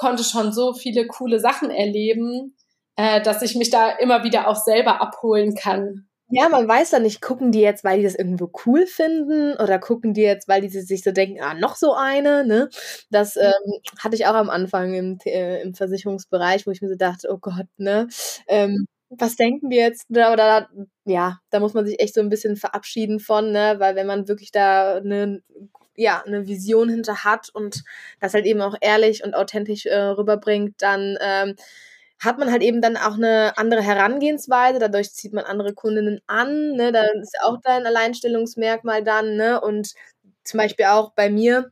konnte schon so viele coole Sachen erleben, äh, dass ich mich da immer wieder auch selber abholen kann. Ja, man weiß dann nicht, gucken die jetzt, weil die das irgendwo cool finden oder gucken die jetzt, weil die sich so denken, ah, noch so eine, ne? Das ähm, hatte ich auch am Anfang im, äh, im Versicherungsbereich, wo ich mir so dachte, oh Gott, ne? Ähm, was denken die jetzt? Oder ja, da muss man sich echt so ein bisschen verabschieden von, ne? Weil wenn man wirklich da eine ja, eine Vision hinter hat und das halt eben auch ehrlich und authentisch äh, rüberbringt, dann ähm, hat man halt eben dann auch eine andere Herangehensweise, dadurch zieht man andere Kundinnen an, ne, da ist auch dein Alleinstellungsmerkmal dann, ne, und zum Beispiel auch bei mir,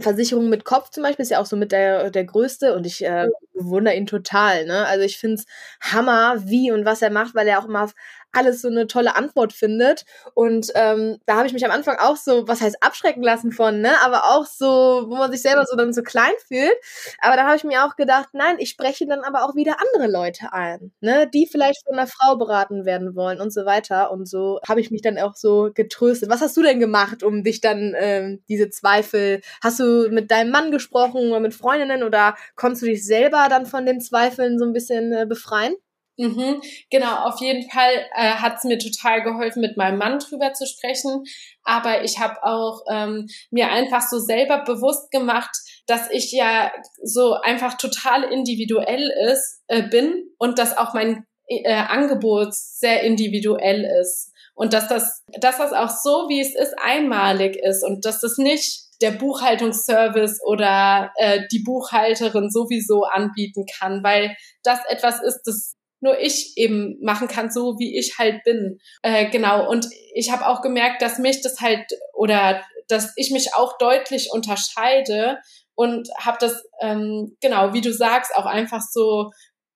Versicherung mit Kopf zum Beispiel ist ja auch so mit der, der größte und ich äh, bewundere ihn total, ne, also ich finde es Hammer, wie und was er macht, weil er auch immer alles so eine tolle Antwort findet. Und ähm, da habe ich mich am Anfang auch so, was heißt abschrecken lassen von, ne? Aber auch so, wo man sich selber so dann so klein fühlt. Aber da habe ich mir auch gedacht, nein, ich spreche dann aber auch wieder andere Leute ein, ne? Die vielleicht von einer Frau beraten werden wollen und so weiter. Und so habe ich mich dann auch so getröstet. Was hast du denn gemacht, um dich dann ähm, diese Zweifel, hast du mit deinem Mann gesprochen oder mit Freundinnen oder konntest du dich selber dann von den Zweifeln so ein bisschen äh, befreien? Mhm, genau, auf jeden Fall äh, hat es mir total geholfen, mit meinem Mann drüber zu sprechen. Aber ich habe auch ähm, mir einfach so selber bewusst gemacht, dass ich ja so einfach total individuell ist, äh, bin und dass auch mein äh, Angebot sehr individuell ist. Und dass das, dass das auch so, wie es ist, einmalig ist und dass das nicht der Buchhaltungsservice oder äh, die Buchhalterin sowieso anbieten kann, weil das etwas ist, das nur ich eben machen kann, so wie ich halt bin. Äh, genau. Und ich habe auch gemerkt, dass mich das halt oder dass ich mich auch deutlich unterscheide und habe das ähm, genau, wie du sagst, auch einfach so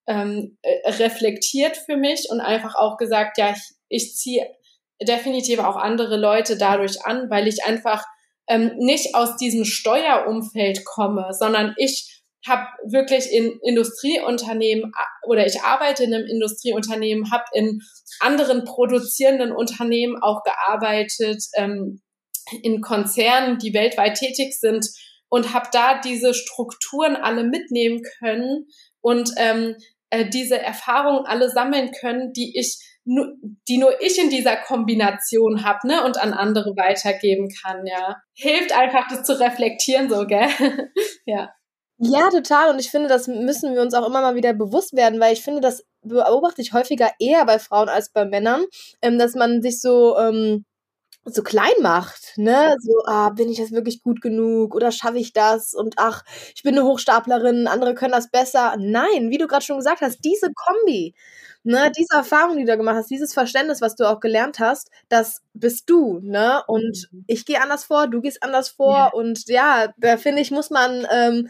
ähm, äh, reflektiert für mich und einfach auch gesagt, ja, ich, ich ziehe definitiv auch andere Leute dadurch an, weil ich einfach ähm, nicht aus diesem Steuerumfeld komme, sondern ich habe wirklich in Industrieunternehmen oder ich arbeite in einem Industrieunternehmen, habe in anderen produzierenden Unternehmen auch gearbeitet, ähm, in Konzernen, die weltweit tätig sind und habe da diese Strukturen alle mitnehmen können und ähm, äh, diese Erfahrungen alle sammeln können, die ich nur, die nur ich in dieser Kombination habe, ne, und an andere weitergeben kann, ja. Hilft einfach, das zu reflektieren, so, gell? ja. Ja, total. Und ich finde, das müssen wir uns auch immer mal wieder bewusst werden, weil ich finde, das beobachte ich häufiger eher bei Frauen als bei Männern, ähm, dass man sich so, ähm, so klein macht, ne? So, ah, bin ich jetzt wirklich gut genug oder schaffe ich das? Und ach, ich bin eine Hochstaplerin, andere können das besser. Nein, wie du gerade schon gesagt hast, diese Kombi, ne, diese Erfahrung, die du gemacht hast, dieses Verständnis, was du auch gelernt hast, das bist du, ne? Und mhm. ich gehe anders vor, du gehst anders vor ja. und ja, da finde ich, muss man ähm,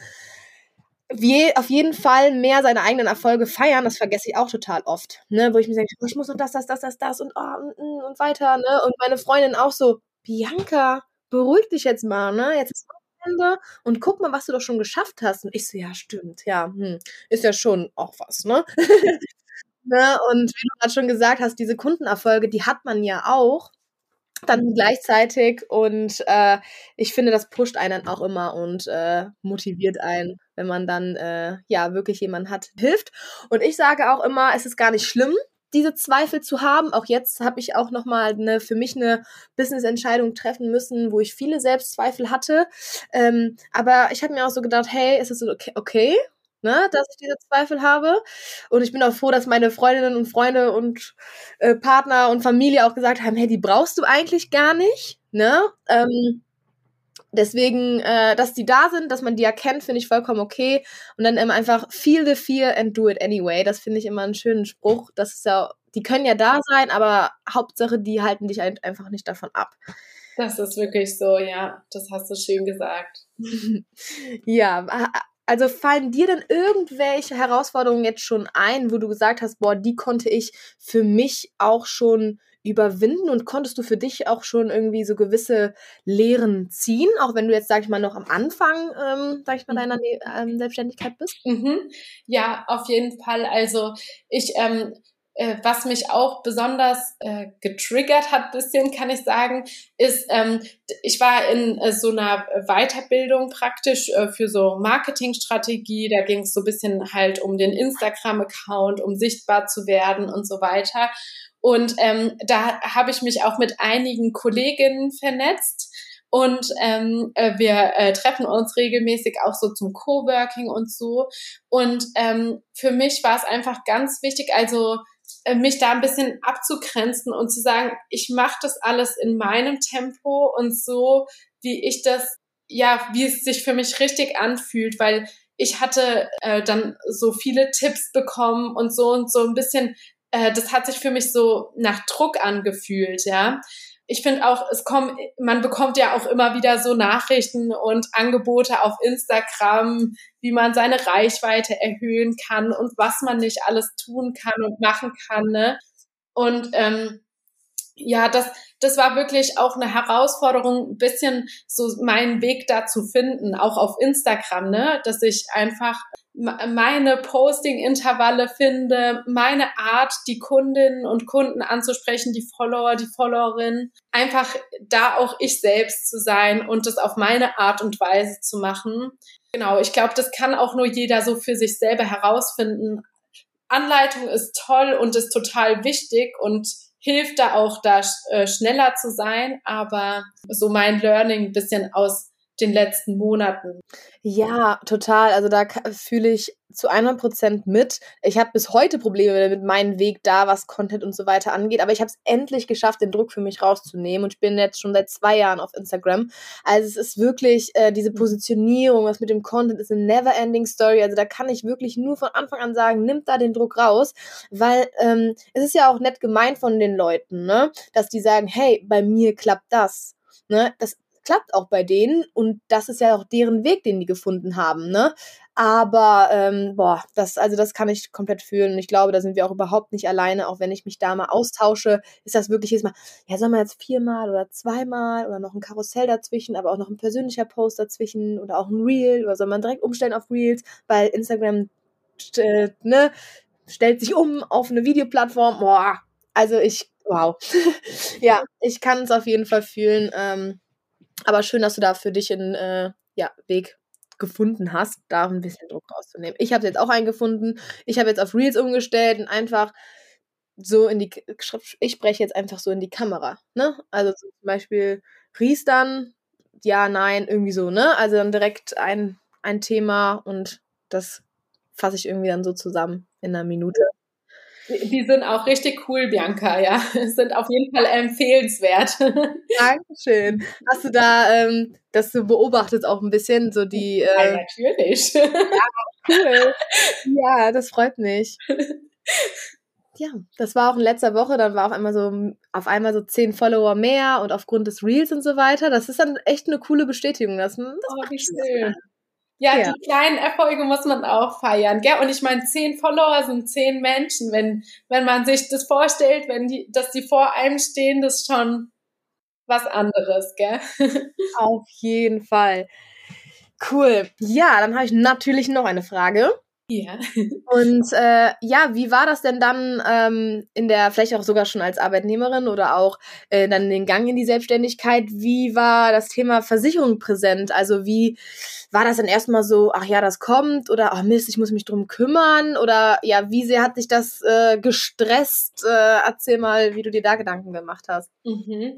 wie, auf jeden Fall mehr seine eigenen Erfolge feiern, das vergesse ich auch total oft, ne, wo ich mir denke, oh, ich muss und das, das, das, das, das und, oh, und, und weiter, ne, und meine Freundin auch so, Bianca, beruhig dich jetzt mal, ne, jetzt ist Wochenende und guck mal, was du doch schon geschafft hast. Und ich so, ja, stimmt, ja, hm, ist ja schon auch was, ne. ne und wie du gerade schon gesagt hast, diese Kundenerfolge, die hat man ja auch, dann gleichzeitig und äh, ich finde, das pusht einen auch immer und äh, motiviert einen, wenn man dann äh, ja wirklich jemanden hat, hilft. Und ich sage auch immer, es ist gar nicht schlimm, diese Zweifel zu haben. Auch jetzt habe ich auch nochmal eine, für mich eine Business-Entscheidung treffen müssen, wo ich viele Selbstzweifel hatte. Ähm, aber ich habe mir auch so gedacht, hey, ist es okay, okay ne, dass ich diese Zweifel habe. Und ich bin auch froh, dass meine Freundinnen und Freunde und äh, Partner und Familie auch gesagt haben, hey, die brauchst du eigentlich gar nicht, ne? Ähm, deswegen, äh, dass die da sind, dass man die erkennt, finde ich vollkommen okay. Und dann immer einfach feel the fear and do it anyway. Das finde ich immer einen schönen Spruch. Das ist ja, die können ja da sein, aber Hauptsache, die halten dich einfach nicht davon ab. Das ist wirklich so, ja. Das hast du schön gesagt. ja, also fallen dir denn irgendwelche Herausforderungen jetzt schon ein, wo du gesagt hast, boah, die konnte ich für mich auch schon überwinden und konntest du für dich auch schon irgendwie so gewisse Lehren ziehen, auch wenn du jetzt, sag ich mal, noch am Anfang, ähm, sag ich mal, deiner ähm, Selbstständigkeit bist? Mhm. Ja, auf jeden Fall. Also ich ähm, äh, was mich auch besonders äh, getriggert hat, bisschen kann ich sagen, ist, ähm, ich war in äh, so einer Weiterbildung praktisch äh, für so Marketingstrategie. Da ging es so bisschen halt um den Instagram-Account, um sichtbar zu werden und so weiter. Und ähm, da habe ich mich auch mit einigen Kolleginnen vernetzt. Und ähm, äh, wir äh, treffen uns regelmäßig auch so zum Coworking und so. Und ähm, für mich war es einfach ganz wichtig, also mich da ein bisschen abzugrenzen und zu sagen, ich mache das alles in meinem Tempo und so, wie ich das, ja, wie es sich für mich richtig anfühlt, weil ich hatte äh, dann so viele Tipps bekommen und so und so ein bisschen, äh, das hat sich für mich so nach Druck angefühlt, ja ich finde auch, es kommt, man bekommt ja auch immer wieder so Nachrichten und Angebote auf Instagram, wie man seine Reichweite erhöhen kann und was man nicht alles tun kann und machen kann. Ne? Und ähm, ja, das, das war wirklich auch eine Herausforderung, ein bisschen so meinen Weg da zu finden, auch auf Instagram, ne, dass ich einfach meine Posting-Intervalle finde, meine Art, die Kundinnen und Kunden anzusprechen, die Follower, die Followerinnen, einfach da auch ich selbst zu sein und das auf meine Art und Weise zu machen. Genau, ich glaube, das kann auch nur jeder so für sich selber herausfinden. Anleitung ist toll und ist total wichtig und hilft da auch, da äh, schneller zu sein. Aber so mein Learning ein bisschen aus den letzten Monaten. Ja, total. Also da fühle ich zu 100 Prozent mit. Ich habe bis heute Probleme mit meinem Weg da, was Content und so weiter angeht. Aber ich habe es endlich geschafft, den Druck für mich rauszunehmen. Und ich bin jetzt schon seit zwei Jahren auf Instagram. Also es ist wirklich äh, diese mhm. Positionierung, was mit dem Content ist eine never-ending Story. Also da kann ich wirklich nur von Anfang an sagen, nimmt da den Druck raus. Weil ähm, es ist ja auch nett gemeint von den Leuten, ne? Dass die sagen, hey, bei mir klappt das. Ne? Das klappt auch bei denen und das ist ja auch deren Weg, den die gefunden haben, ne? Aber ähm, boah, das also das kann ich komplett fühlen und ich glaube, da sind wir auch überhaupt nicht alleine. Auch wenn ich mich da mal austausche, ist das wirklich jedes Mal. Ja, soll man jetzt viermal oder zweimal oder noch ein Karussell dazwischen, aber auch noch ein persönlicher Post dazwischen oder auch ein Reel oder soll man direkt umstellen auf Reels, weil Instagram äh, ne stellt sich um auf eine Videoplattform. Boah, also ich wow, ja, ich kann es auf jeden Fall fühlen. Ähm, aber schön, dass du da für dich einen äh, ja, Weg gefunden hast, da ein bisschen Druck rauszunehmen. Ich habe jetzt auch einen gefunden. Ich habe jetzt auf Reels umgestellt und einfach so in die, ich spreche jetzt einfach so in die Kamera, ne? Also zum Beispiel Ries dann, ja, nein, irgendwie so, ne? Also dann direkt ein, ein Thema und das fasse ich irgendwie dann so zusammen in einer Minute. Die sind auch richtig cool, Bianca, ja. Sind auf jeden Fall empfehlenswert. Dankeschön. Hast du da ähm, das du beobachtest auch ein bisschen, so die. Äh, ja, natürlich. Ja, cool. Ja, das freut mich. Ja, das war auch in letzter Woche, dann war auf einmal so auf einmal so zehn Follower mehr und aufgrund des Reels und so weiter. Das ist dann echt eine coole Bestätigung. Das, das oh, wie schön. Ja, ja, die kleinen Erfolge muss man auch feiern, gell? Und ich meine, zehn Follower sind zehn Menschen. Wenn, wenn man sich das vorstellt, wenn die, dass die vor einem stehen, das ist schon was anderes, gell? Auf jeden Fall. Cool. Ja, dann habe ich natürlich noch eine Frage. Ja. Und äh, ja, wie war das denn dann ähm, in der, vielleicht auch sogar schon als Arbeitnehmerin oder auch äh, dann den Gang in die Selbstständigkeit? Wie war das Thema Versicherung präsent? Also wie war das dann erstmal so, ach ja, das kommt oder ach Mist, ich muss mich drum kümmern? Oder ja, wie sehr hat dich das äh, gestresst? Äh, erzähl mal, wie du dir da Gedanken gemacht hast. Mhm.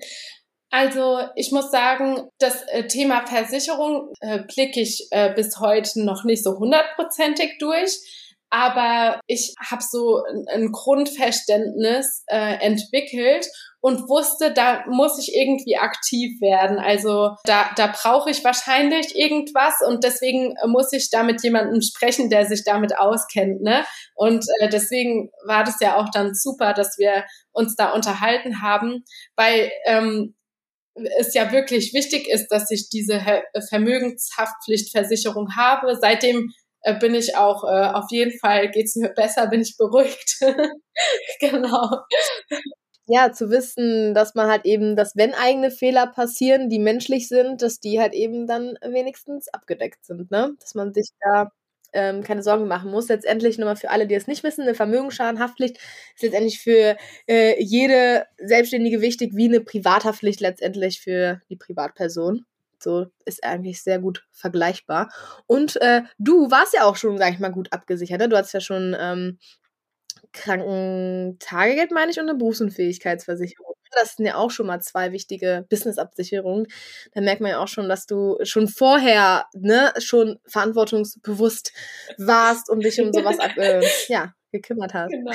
Also ich muss sagen, das äh, Thema Versicherung äh, blicke ich äh, bis heute noch nicht so hundertprozentig durch. Aber ich habe so ein, Grundverständnis äh, entwickelt und wusste, da muss ich irgendwie aktiv werden. Also da, da brauche ich wahrscheinlich irgendwas und deswegen muss ich da mit jemandem sprechen, der sich damit auskennt. Ne? Und äh, deswegen war das ja auch dann super, dass wir uns da unterhalten haben, weil ähm, es ja wirklich wichtig ist, dass ich diese Vermögenshaftpflichtversicherung habe. Seitdem äh, bin ich auch äh, auf jeden Fall geht's mir besser, bin ich beruhigt. genau. Ja, zu wissen, dass man halt eben, dass wenn eigene Fehler passieren, die menschlich sind, dass die halt eben dann wenigstens abgedeckt sind, ne? Dass man sich da ähm, keine Sorgen machen muss. Letztendlich nochmal für alle, die es nicht wissen, eine Vermögensschadenhaftpflicht ist letztendlich für äh, jede Selbstständige wichtig, wie eine Privathaftpflicht letztendlich für die Privatperson. So ist eigentlich sehr gut vergleichbar. Und äh, du warst ja auch schon, sag ich mal, gut abgesichert. Ne? Du hast ja schon ähm, Krankentagegeld, meine ich, und eine Berufsunfähigkeitsversicherung. Das sind ja auch schon mal zwei wichtige Businessabsicherungen. Da merkt man ja auch schon, dass du schon vorher ne, schon verantwortungsbewusst warst und dich um sowas ab, äh, ja, gekümmert hast. Genau.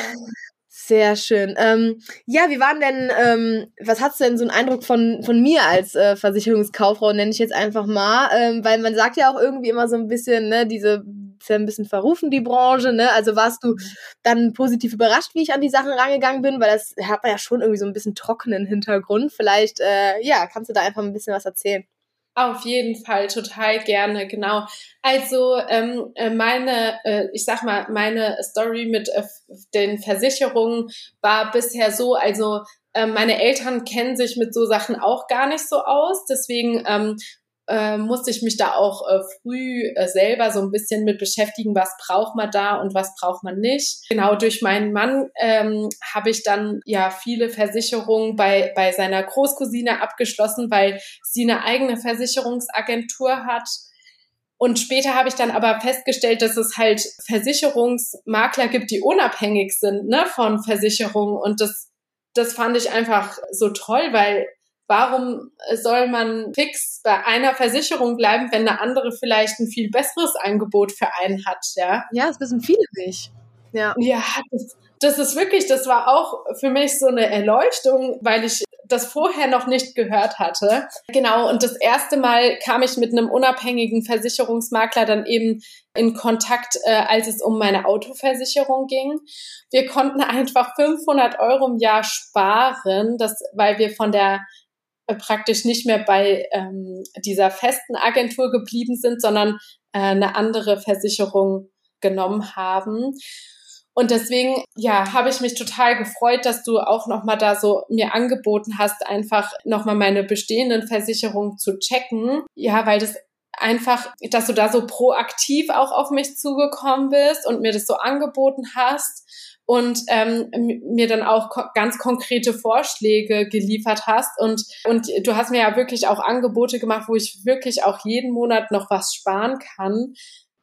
Sehr schön. Ähm, ja, wie waren denn, ähm, was hast du denn so einen Eindruck von, von mir als äh, Versicherungskauffrau, nenne ich jetzt einfach mal, ähm, weil man sagt ja auch irgendwie immer so ein bisschen, ne, diese ist ein bisschen verrufen, die Branche, ne? Also warst du dann positiv überrascht, wie ich an die Sachen rangegangen bin, weil das hat man ja schon irgendwie so ein bisschen trockenen Hintergrund. Vielleicht, äh, ja, kannst du da einfach ein bisschen was erzählen. Auf jeden Fall, total gerne, genau. Also ähm, äh, meine, äh, ich sag mal, meine Story mit äh, den Versicherungen war bisher so, also äh, meine Eltern kennen sich mit so Sachen auch gar nicht so aus. Deswegen ähm, äh, musste ich mich da auch äh, früh äh, selber so ein bisschen mit beschäftigen, was braucht man da und was braucht man nicht. Genau durch meinen Mann ähm, habe ich dann ja viele Versicherungen bei, bei seiner Großcousine abgeschlossen, weil sie eine eigene Versicherungsagentur hat. Und später habe ich dann aber festgestellt, dass es halt Versicherungsmakler gibt, die unabhängig sind ne, von Versicherungen. Und das, das fand ich einfach so toll, weil Warum soll man fix bei einer Versicherung bleiben, wenn eine andere vielleicht ein viel besseres Angebot für einen hat, ja? Ja, das wissen viele nicht. Ja. Ja, das, das ist wirklich, das war auch für mich so eine Erleuchtung, weil ich das vorher noch nicht gehört hatte. Genau, und das erste Mal kam ich mit einem unabhängigen Versicherungsmakler dann eben in Kontakt, äh, als es um meine Autoversicherung ging. Wir konnten einfach 500 Euro im Jahr sparen, das, weil wir von der praktisch nicht mehr bei ähm, dieser festen Agentur geblieben sind, sondern äh, eine andere Versicherung genommen haben. Und deswegen, ja, habe ich mich total gefreut, dass du auch nochmal da so mir angeboten hast, einfach nochmal meine bestehenden Versicherungen zu checken. Ja, weil das einfach, dass du da so proaktiv auch auf mich zugekommen bist und mir das so angeboten hast und ähm, mir dann auch ko ganz konkrete Vorschläge geliefert hast und und du hast mir ja wirklich auch Angebote gemacht, wo ich wirklich auch jeden Monat noch was sparen kann.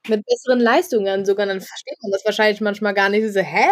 Mit besseren Leistungen sogar, dann versteht man das wahrscheinlich manchmal gar nicht. So, hä?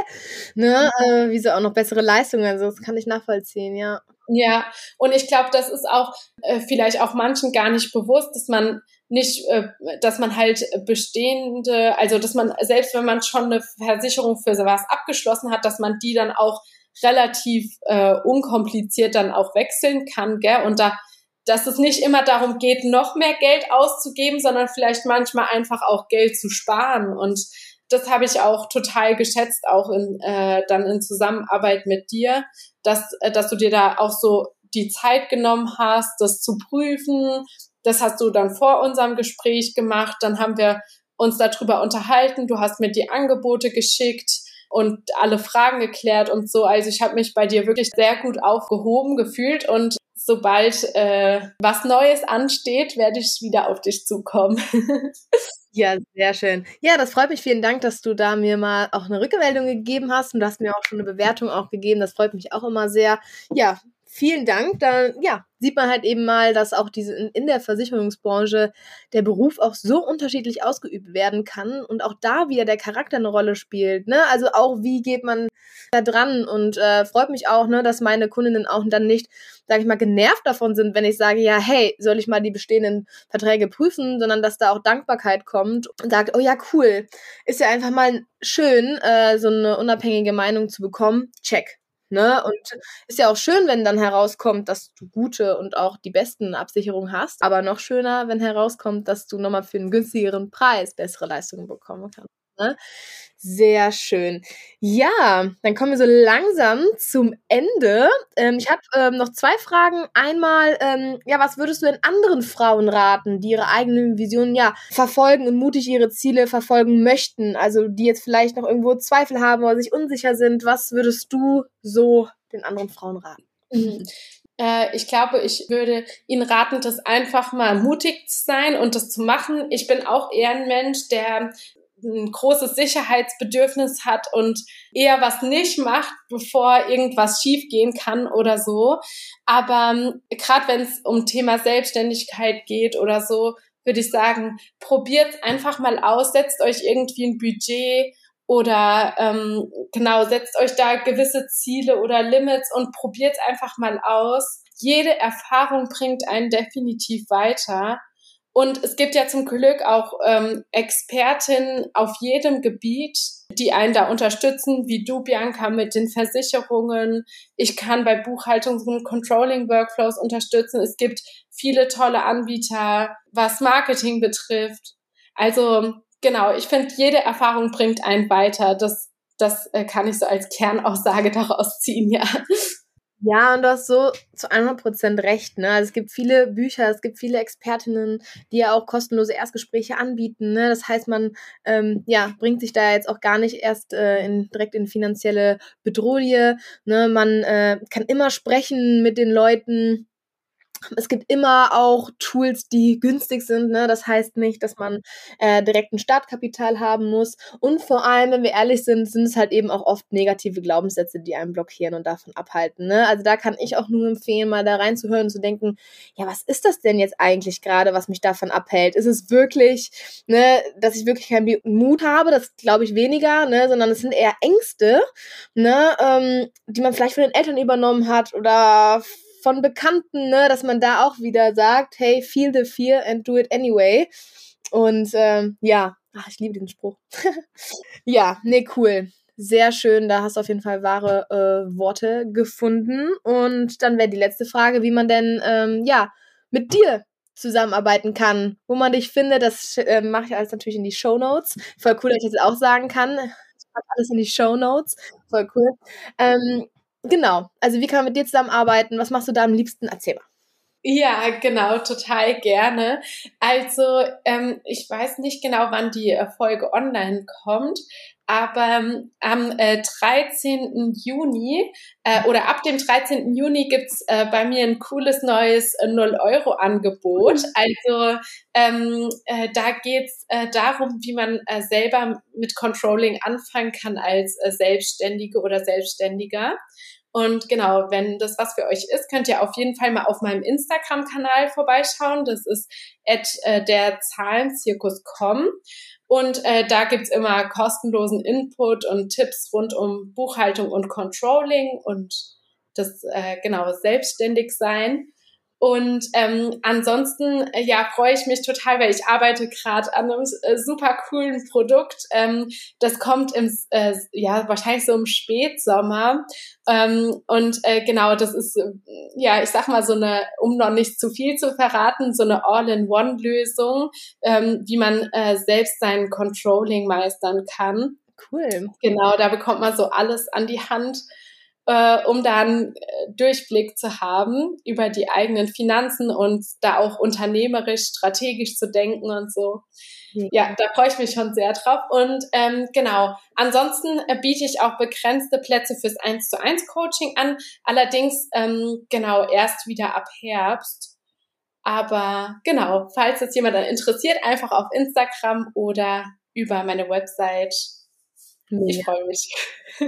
Ne? Äh, wieso auch noch bessere Leistungen? Also, das kann ich nachvollziehen, ja. Ja, und ich glaube, das ist auch äh, vielleicht auch manchen gar nicht bewusst, dass man nicht, äh, dass man halt bestehende, also dass man, selbst wenn man schon eine Versicherung für sowas abgeschlossen hat, dass man die dann auch relativ äh, unkompliziert dann auch wechseln kann, gell? Und da, dass es nicht immer darum geht, noch mehr Geld auszugeben, sondern vielleicht manchmal einfach auch Geld zu sparen. Und das habe ich auch total geschätzt, auch in, äh, dann in Zusammenarbeit mit dir, dass, äh, dass du dir da auch so die Zeit genommen hast, das zu prüfen, das hast du dann vor unserem Gespräch gemacht. Dann haben wir uns darüber unterhalten. Du hast mir die Angebote geschickt und alle Fragen geklärt und so. Also ich habe mich bei dir wirklich sehr gut aufgehoben gefühlt und sobald äh, was Neues ansteht, werde ich wieder auf dich zukommen. ja, sehr schön. Ja, das freut mich. Vielen Dank, dass du da mir mal auch eine Rückmeldung gegeben hast und du hast mir auch schon eine Bewertung auch gegeben. Das freut mich auch immer sehr. Ja, vielen Dank. Dann ja, sieht man halt eben mal, dass auch diese in, in, der Versicherungsbranche der Beruf auch so unterschiedlich ausgeübt werden kann und auch da wieder der Charakter eine Rolle spielt. Ne? Also auch wie geht man da dran und äh, freut mich auch, ne, dass meine Kundinnen auch dann nicht, sage ich mal, genervt davon sind, wenn ich sage, ja, hey, soll ich mal die bestehenden Verträge prüfen, sondern dass da auch Dankbarkeit kommt und sagt, oh ja, cool, ist ja einfach mal schön, äh, so eine unabhängige Meinung zu bekommen. Check. Ne? Und ist ja auch schön, wenn dann herauskommt, dass du gute und auch die besten Absicherungen hast. Aber noch schöner, wenn herauskommt, dass du nochmal für einen günstigeren Preis bessere Leistungen bekommen kannst. Ne? Sehr schön. Ja, dann kommen wir so langsam zum Ende. Ähm, ich habe ähm, noch zwei Fragen. Einmal, ähm, ja, was würdest du denn anderen Frauen raten, die ihre eigenen Visionen ja verfolgen und mutig ihre Ziele verfolgen möchten? Also die jetzt vielleicht noch irgendwo Zweifel haben oder sich unsicher sind. Was würdest du so den anderen Frauen raten? Mhm äh, ich glaube, ich würde Ihnen raten, das einfach mal mutig zu sein und das zu machen. Ich bin auch eher ein Mensch, der ein großes Sicherheitsbedürfnis hat und eher was nicht macht, bevor irgendwas schiefgehen kann oder so. Aber ähm, gerade wenn es um Thema Selbstständigkeit geht oder so, würde ich sagen, probiert einfach mal aus, setzt euch irgendwie ein Budget oder ähm, genau, setzt euch da gewisse Ziele oder Limits und probiert einfach mal aus. Jede Erfahrung bringt einen definitiv weiter. Und es gibt ja zum Glück auch ähm, Expertinnen auf jedem Gebiet, die einen da unterstützen, wie du, Bianca, mit den Versicherungen. Ich kann bei Buchhaltungs- und Controlling-Workflows unterstützen. Es gibt viele tolle Anbieter, was Marketing betrifft. Also genau, ich finde, jede Erfahrung bringt einen weiter. Das, das äh, kann ich so als Kernaussage daraus ziehen, ja. Ja, und du hast so zu 100% recht. Ne? Also es gibt viele Bücher, es gibt viele Expertinnen, die ja auch kostenlose Erstgespräche anbieten. Ne? Das heißt, man ähm, ja, bringt sich da jetzt auch gar nicht erst äh, in, direkt in finanzielle Bedrohung. Ne? Man äh, kann immer sprechen mit den Leuten es gibt immer auch Tools, die günstig sind. Ne? Das heißt nicht, dass man äh, direkt ein Startkapital haben muss. Und vor allem, wenn wir ehrlich sind, sind es halt eben auch oft negative Glaubenssätze, die einen blockieren und davon abhalten. Ne? Also da kann ich auch nur empfehlen, mal da reinzuhören und zu denken, ja, was ist das denn jetzt eigentlich gerade, was mich davon abhält? Ist es wirklich, ne, dass ich wirklich keinen Mut habe? Das glaube ich weniger, ne? sondern es sind eher Ängste, ne, ähm, die man vielleicht von den Eltern übernommen hat oder von Bekannten, ne, dass man da auch wieder sagt, hey, feel the fear and do it anyway. Und ähm, ja, ach, ich liebe den Spruch. ja, nee, cool. Sehr schön, da hast du auf jeden Fall wahre äh, Worte gefunden. Und dann wäre die letzte Frage, wie man denn ähm, ja mit dir zusammenarbeiten kann, wo man dich findet. Das äh, mache ich alles natürlich in die Show Notes. Voll cool, dass ich das auch sagen kann. Ich packe alles in die Show Notes. Voll cool. Ähm, Genau. Also wie kann man mit dir zusammenarbeiten? Was machst du da am liebsten? Erzähl mal. Ja, genau, total gerne. Also ähm, ich weiß nicht genau, wann die äh, Folge online kommt, aber ähm, am äh, 13. Juni äh, oder ab dem 13. Juni gibt's äh, bei mir ein cooles neues äh, 0-Euro-Angebot. Also ähm, äh, da geht's äh, darum, wie man äh, selber mit Controlling anfangen kann als äh, Selbstständige oder Selbstständiger. Und genau, wenn das was für euch ist, könnt ihr auf jeden Fall mal auf meinem Instagram-Kanal vorbeischauen. Das ist at äh, der Zahlenzirkus.com. Und äh, da gibt's immer kostenlosen Input und Tipps rund um Buchhaltung und Controlling und das äh, genau selbstständig sein. Und ähm, ansonsten, äh, ja, freue ich mich total, weil ich arbeite gerade an einem äh, super coolen Produkt. Ähm, das kommt im, äh, ja, wahrscheinlich so im Spätsommer. Ähm, und äh, genau, das ist, äh, ja, ich sag mal so eine, um noch nicht zu viel zu verraten, so eine All-in-One-Lösung, ähm, wie man äh, selbst sein Controlling meistern kann. Cool. Genau, da bekommt man so alles an die Hand äh, um dann äh, Durchblick zu haben über die eigenen Finanzen und da auch unternehmerisch, strategisch zu denken und so. Ja, da freue ich mich schon sehr drauf. Und ähm, genau, ansonsten äh, biete ich auch begrenzte Plätze fürs 1 zu 1 Coaching an. Allerdings ähm, genau erst wieder ab Herbst. Aber genau, falls es jemand interessiert, einfach auf Instagram oder über meine Website. Ich freue mich.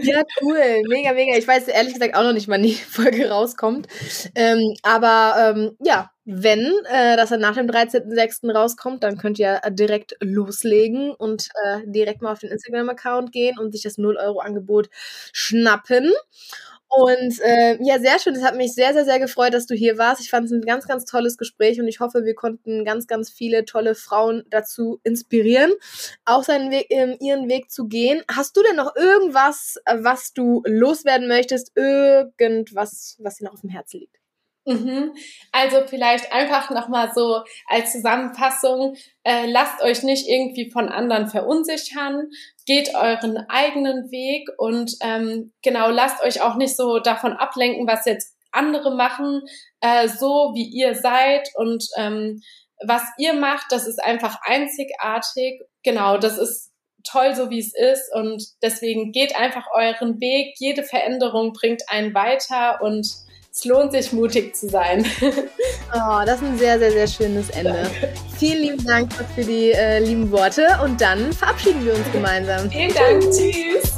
Ja, cool. Mega, mega. Ich weiß ehrlich gesagt auch noch nicht, wann die Folge rauskommt. Ähm, aber ähm, ja, wenn äh, das dann nach dem 13.06. rauskommt, dann könnt ihr direkt loslegen und äh, direkt mal auf den Instagram-Account gehen und sich das 0-Euro-Angebot schnappen. Und äh, ja, sehr schön. Es hat mich sehr, sehr, sehr gefreut, dass du hier warst. Ich fand es ein ganz, ganz tolles Gespräch und ich hoffe, wir konnten ganz, ganz viele tolle Frauen dazu inspirieren, auch seinen Weg, ähm, ihren Weg zu gehen. Hast du denn noch irgendwas, was du loswerden möchtest? Irgendwas, was dir noch auf dem Herzen liegt? Mhm. Also vielleicht einfach nochmal so als Zusammenfassung, äh, lasst euch nicht irgendwie von anderen verunsichern, geht euren eigenen Weg und ähm, genau, lasst euch auch nicht so davon ablenken, was jetzt andere machen, äh, so wie ihr seid und ähm, was ihr macht, das ist einfach einzigartig. Genau, das ist toll, so wie es ist und deswegen geht einfach euren Weg. Jede Veränderung bringt einen weiter und es lohnt sich, mutig zu sein. oh, das ist ein sehr, sehr, sehr schönes Ende. Danke. Vielen lieben Dank für die äh, lieben Worte und dann verabschieden wir uns gemeinsam. Vielen Dank. Tschüss.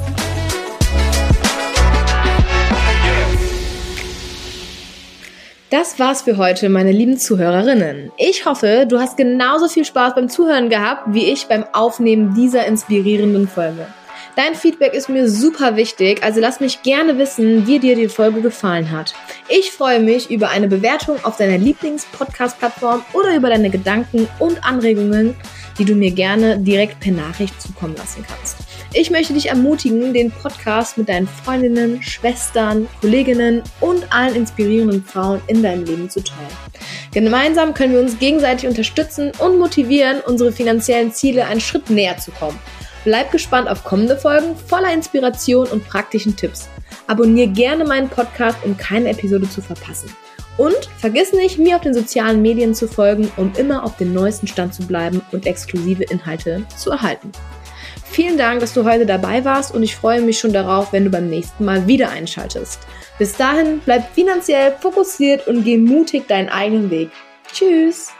Das war's für heute, meine lieben Zuhörerinnen. Ich hoffe, du hast genauso viel Spaß beim Zuhören gehabt, wie ich beim Aufnehmen dieser inspirierenden Folge. Dein Feedback ist mir super wichtig, also lass mich gerne wissen, wie dir die Folge gefallen hat. Ich freue mich über eine Bewertung auf deiner Lieblings-Podcast-Plattform oder über deine Gedanken und Anregungen, die du mir gerne direkt per Nachricht zukommen lassen kannst. Ich möchte dich ermutigen, den Podcast mit deinen Freundinnen, Schwestern, Kolleginnen und allen inspirierenden Frauen in deinem Leben zu teilen. Gemeinsam können wir uns gegenseitig unterstützen und motivieren, unsere finanziellen Ziele einen Schritt näher zu kommen. Bleib gespannt auf kommende Folgen voller Inspiration und praktischen Tipps. Abonnier gerne meinen Podcast, um keine Episode zu verpassen. Und vergiss nicht, mir auf den sozialen Medien zu folgen, um immer auf dem neuesten Stand zu bleiben und exklusive Inhalte zu erhalten. Vielen Dank, dass du heute dabei warst und ich freue mich schon darauf, wenn du beim nächsten Mal wieder einschaltest. Bis dahin, bleib finanziell fokussiert und geh mutig deinen eigenen Weg. Tschüss!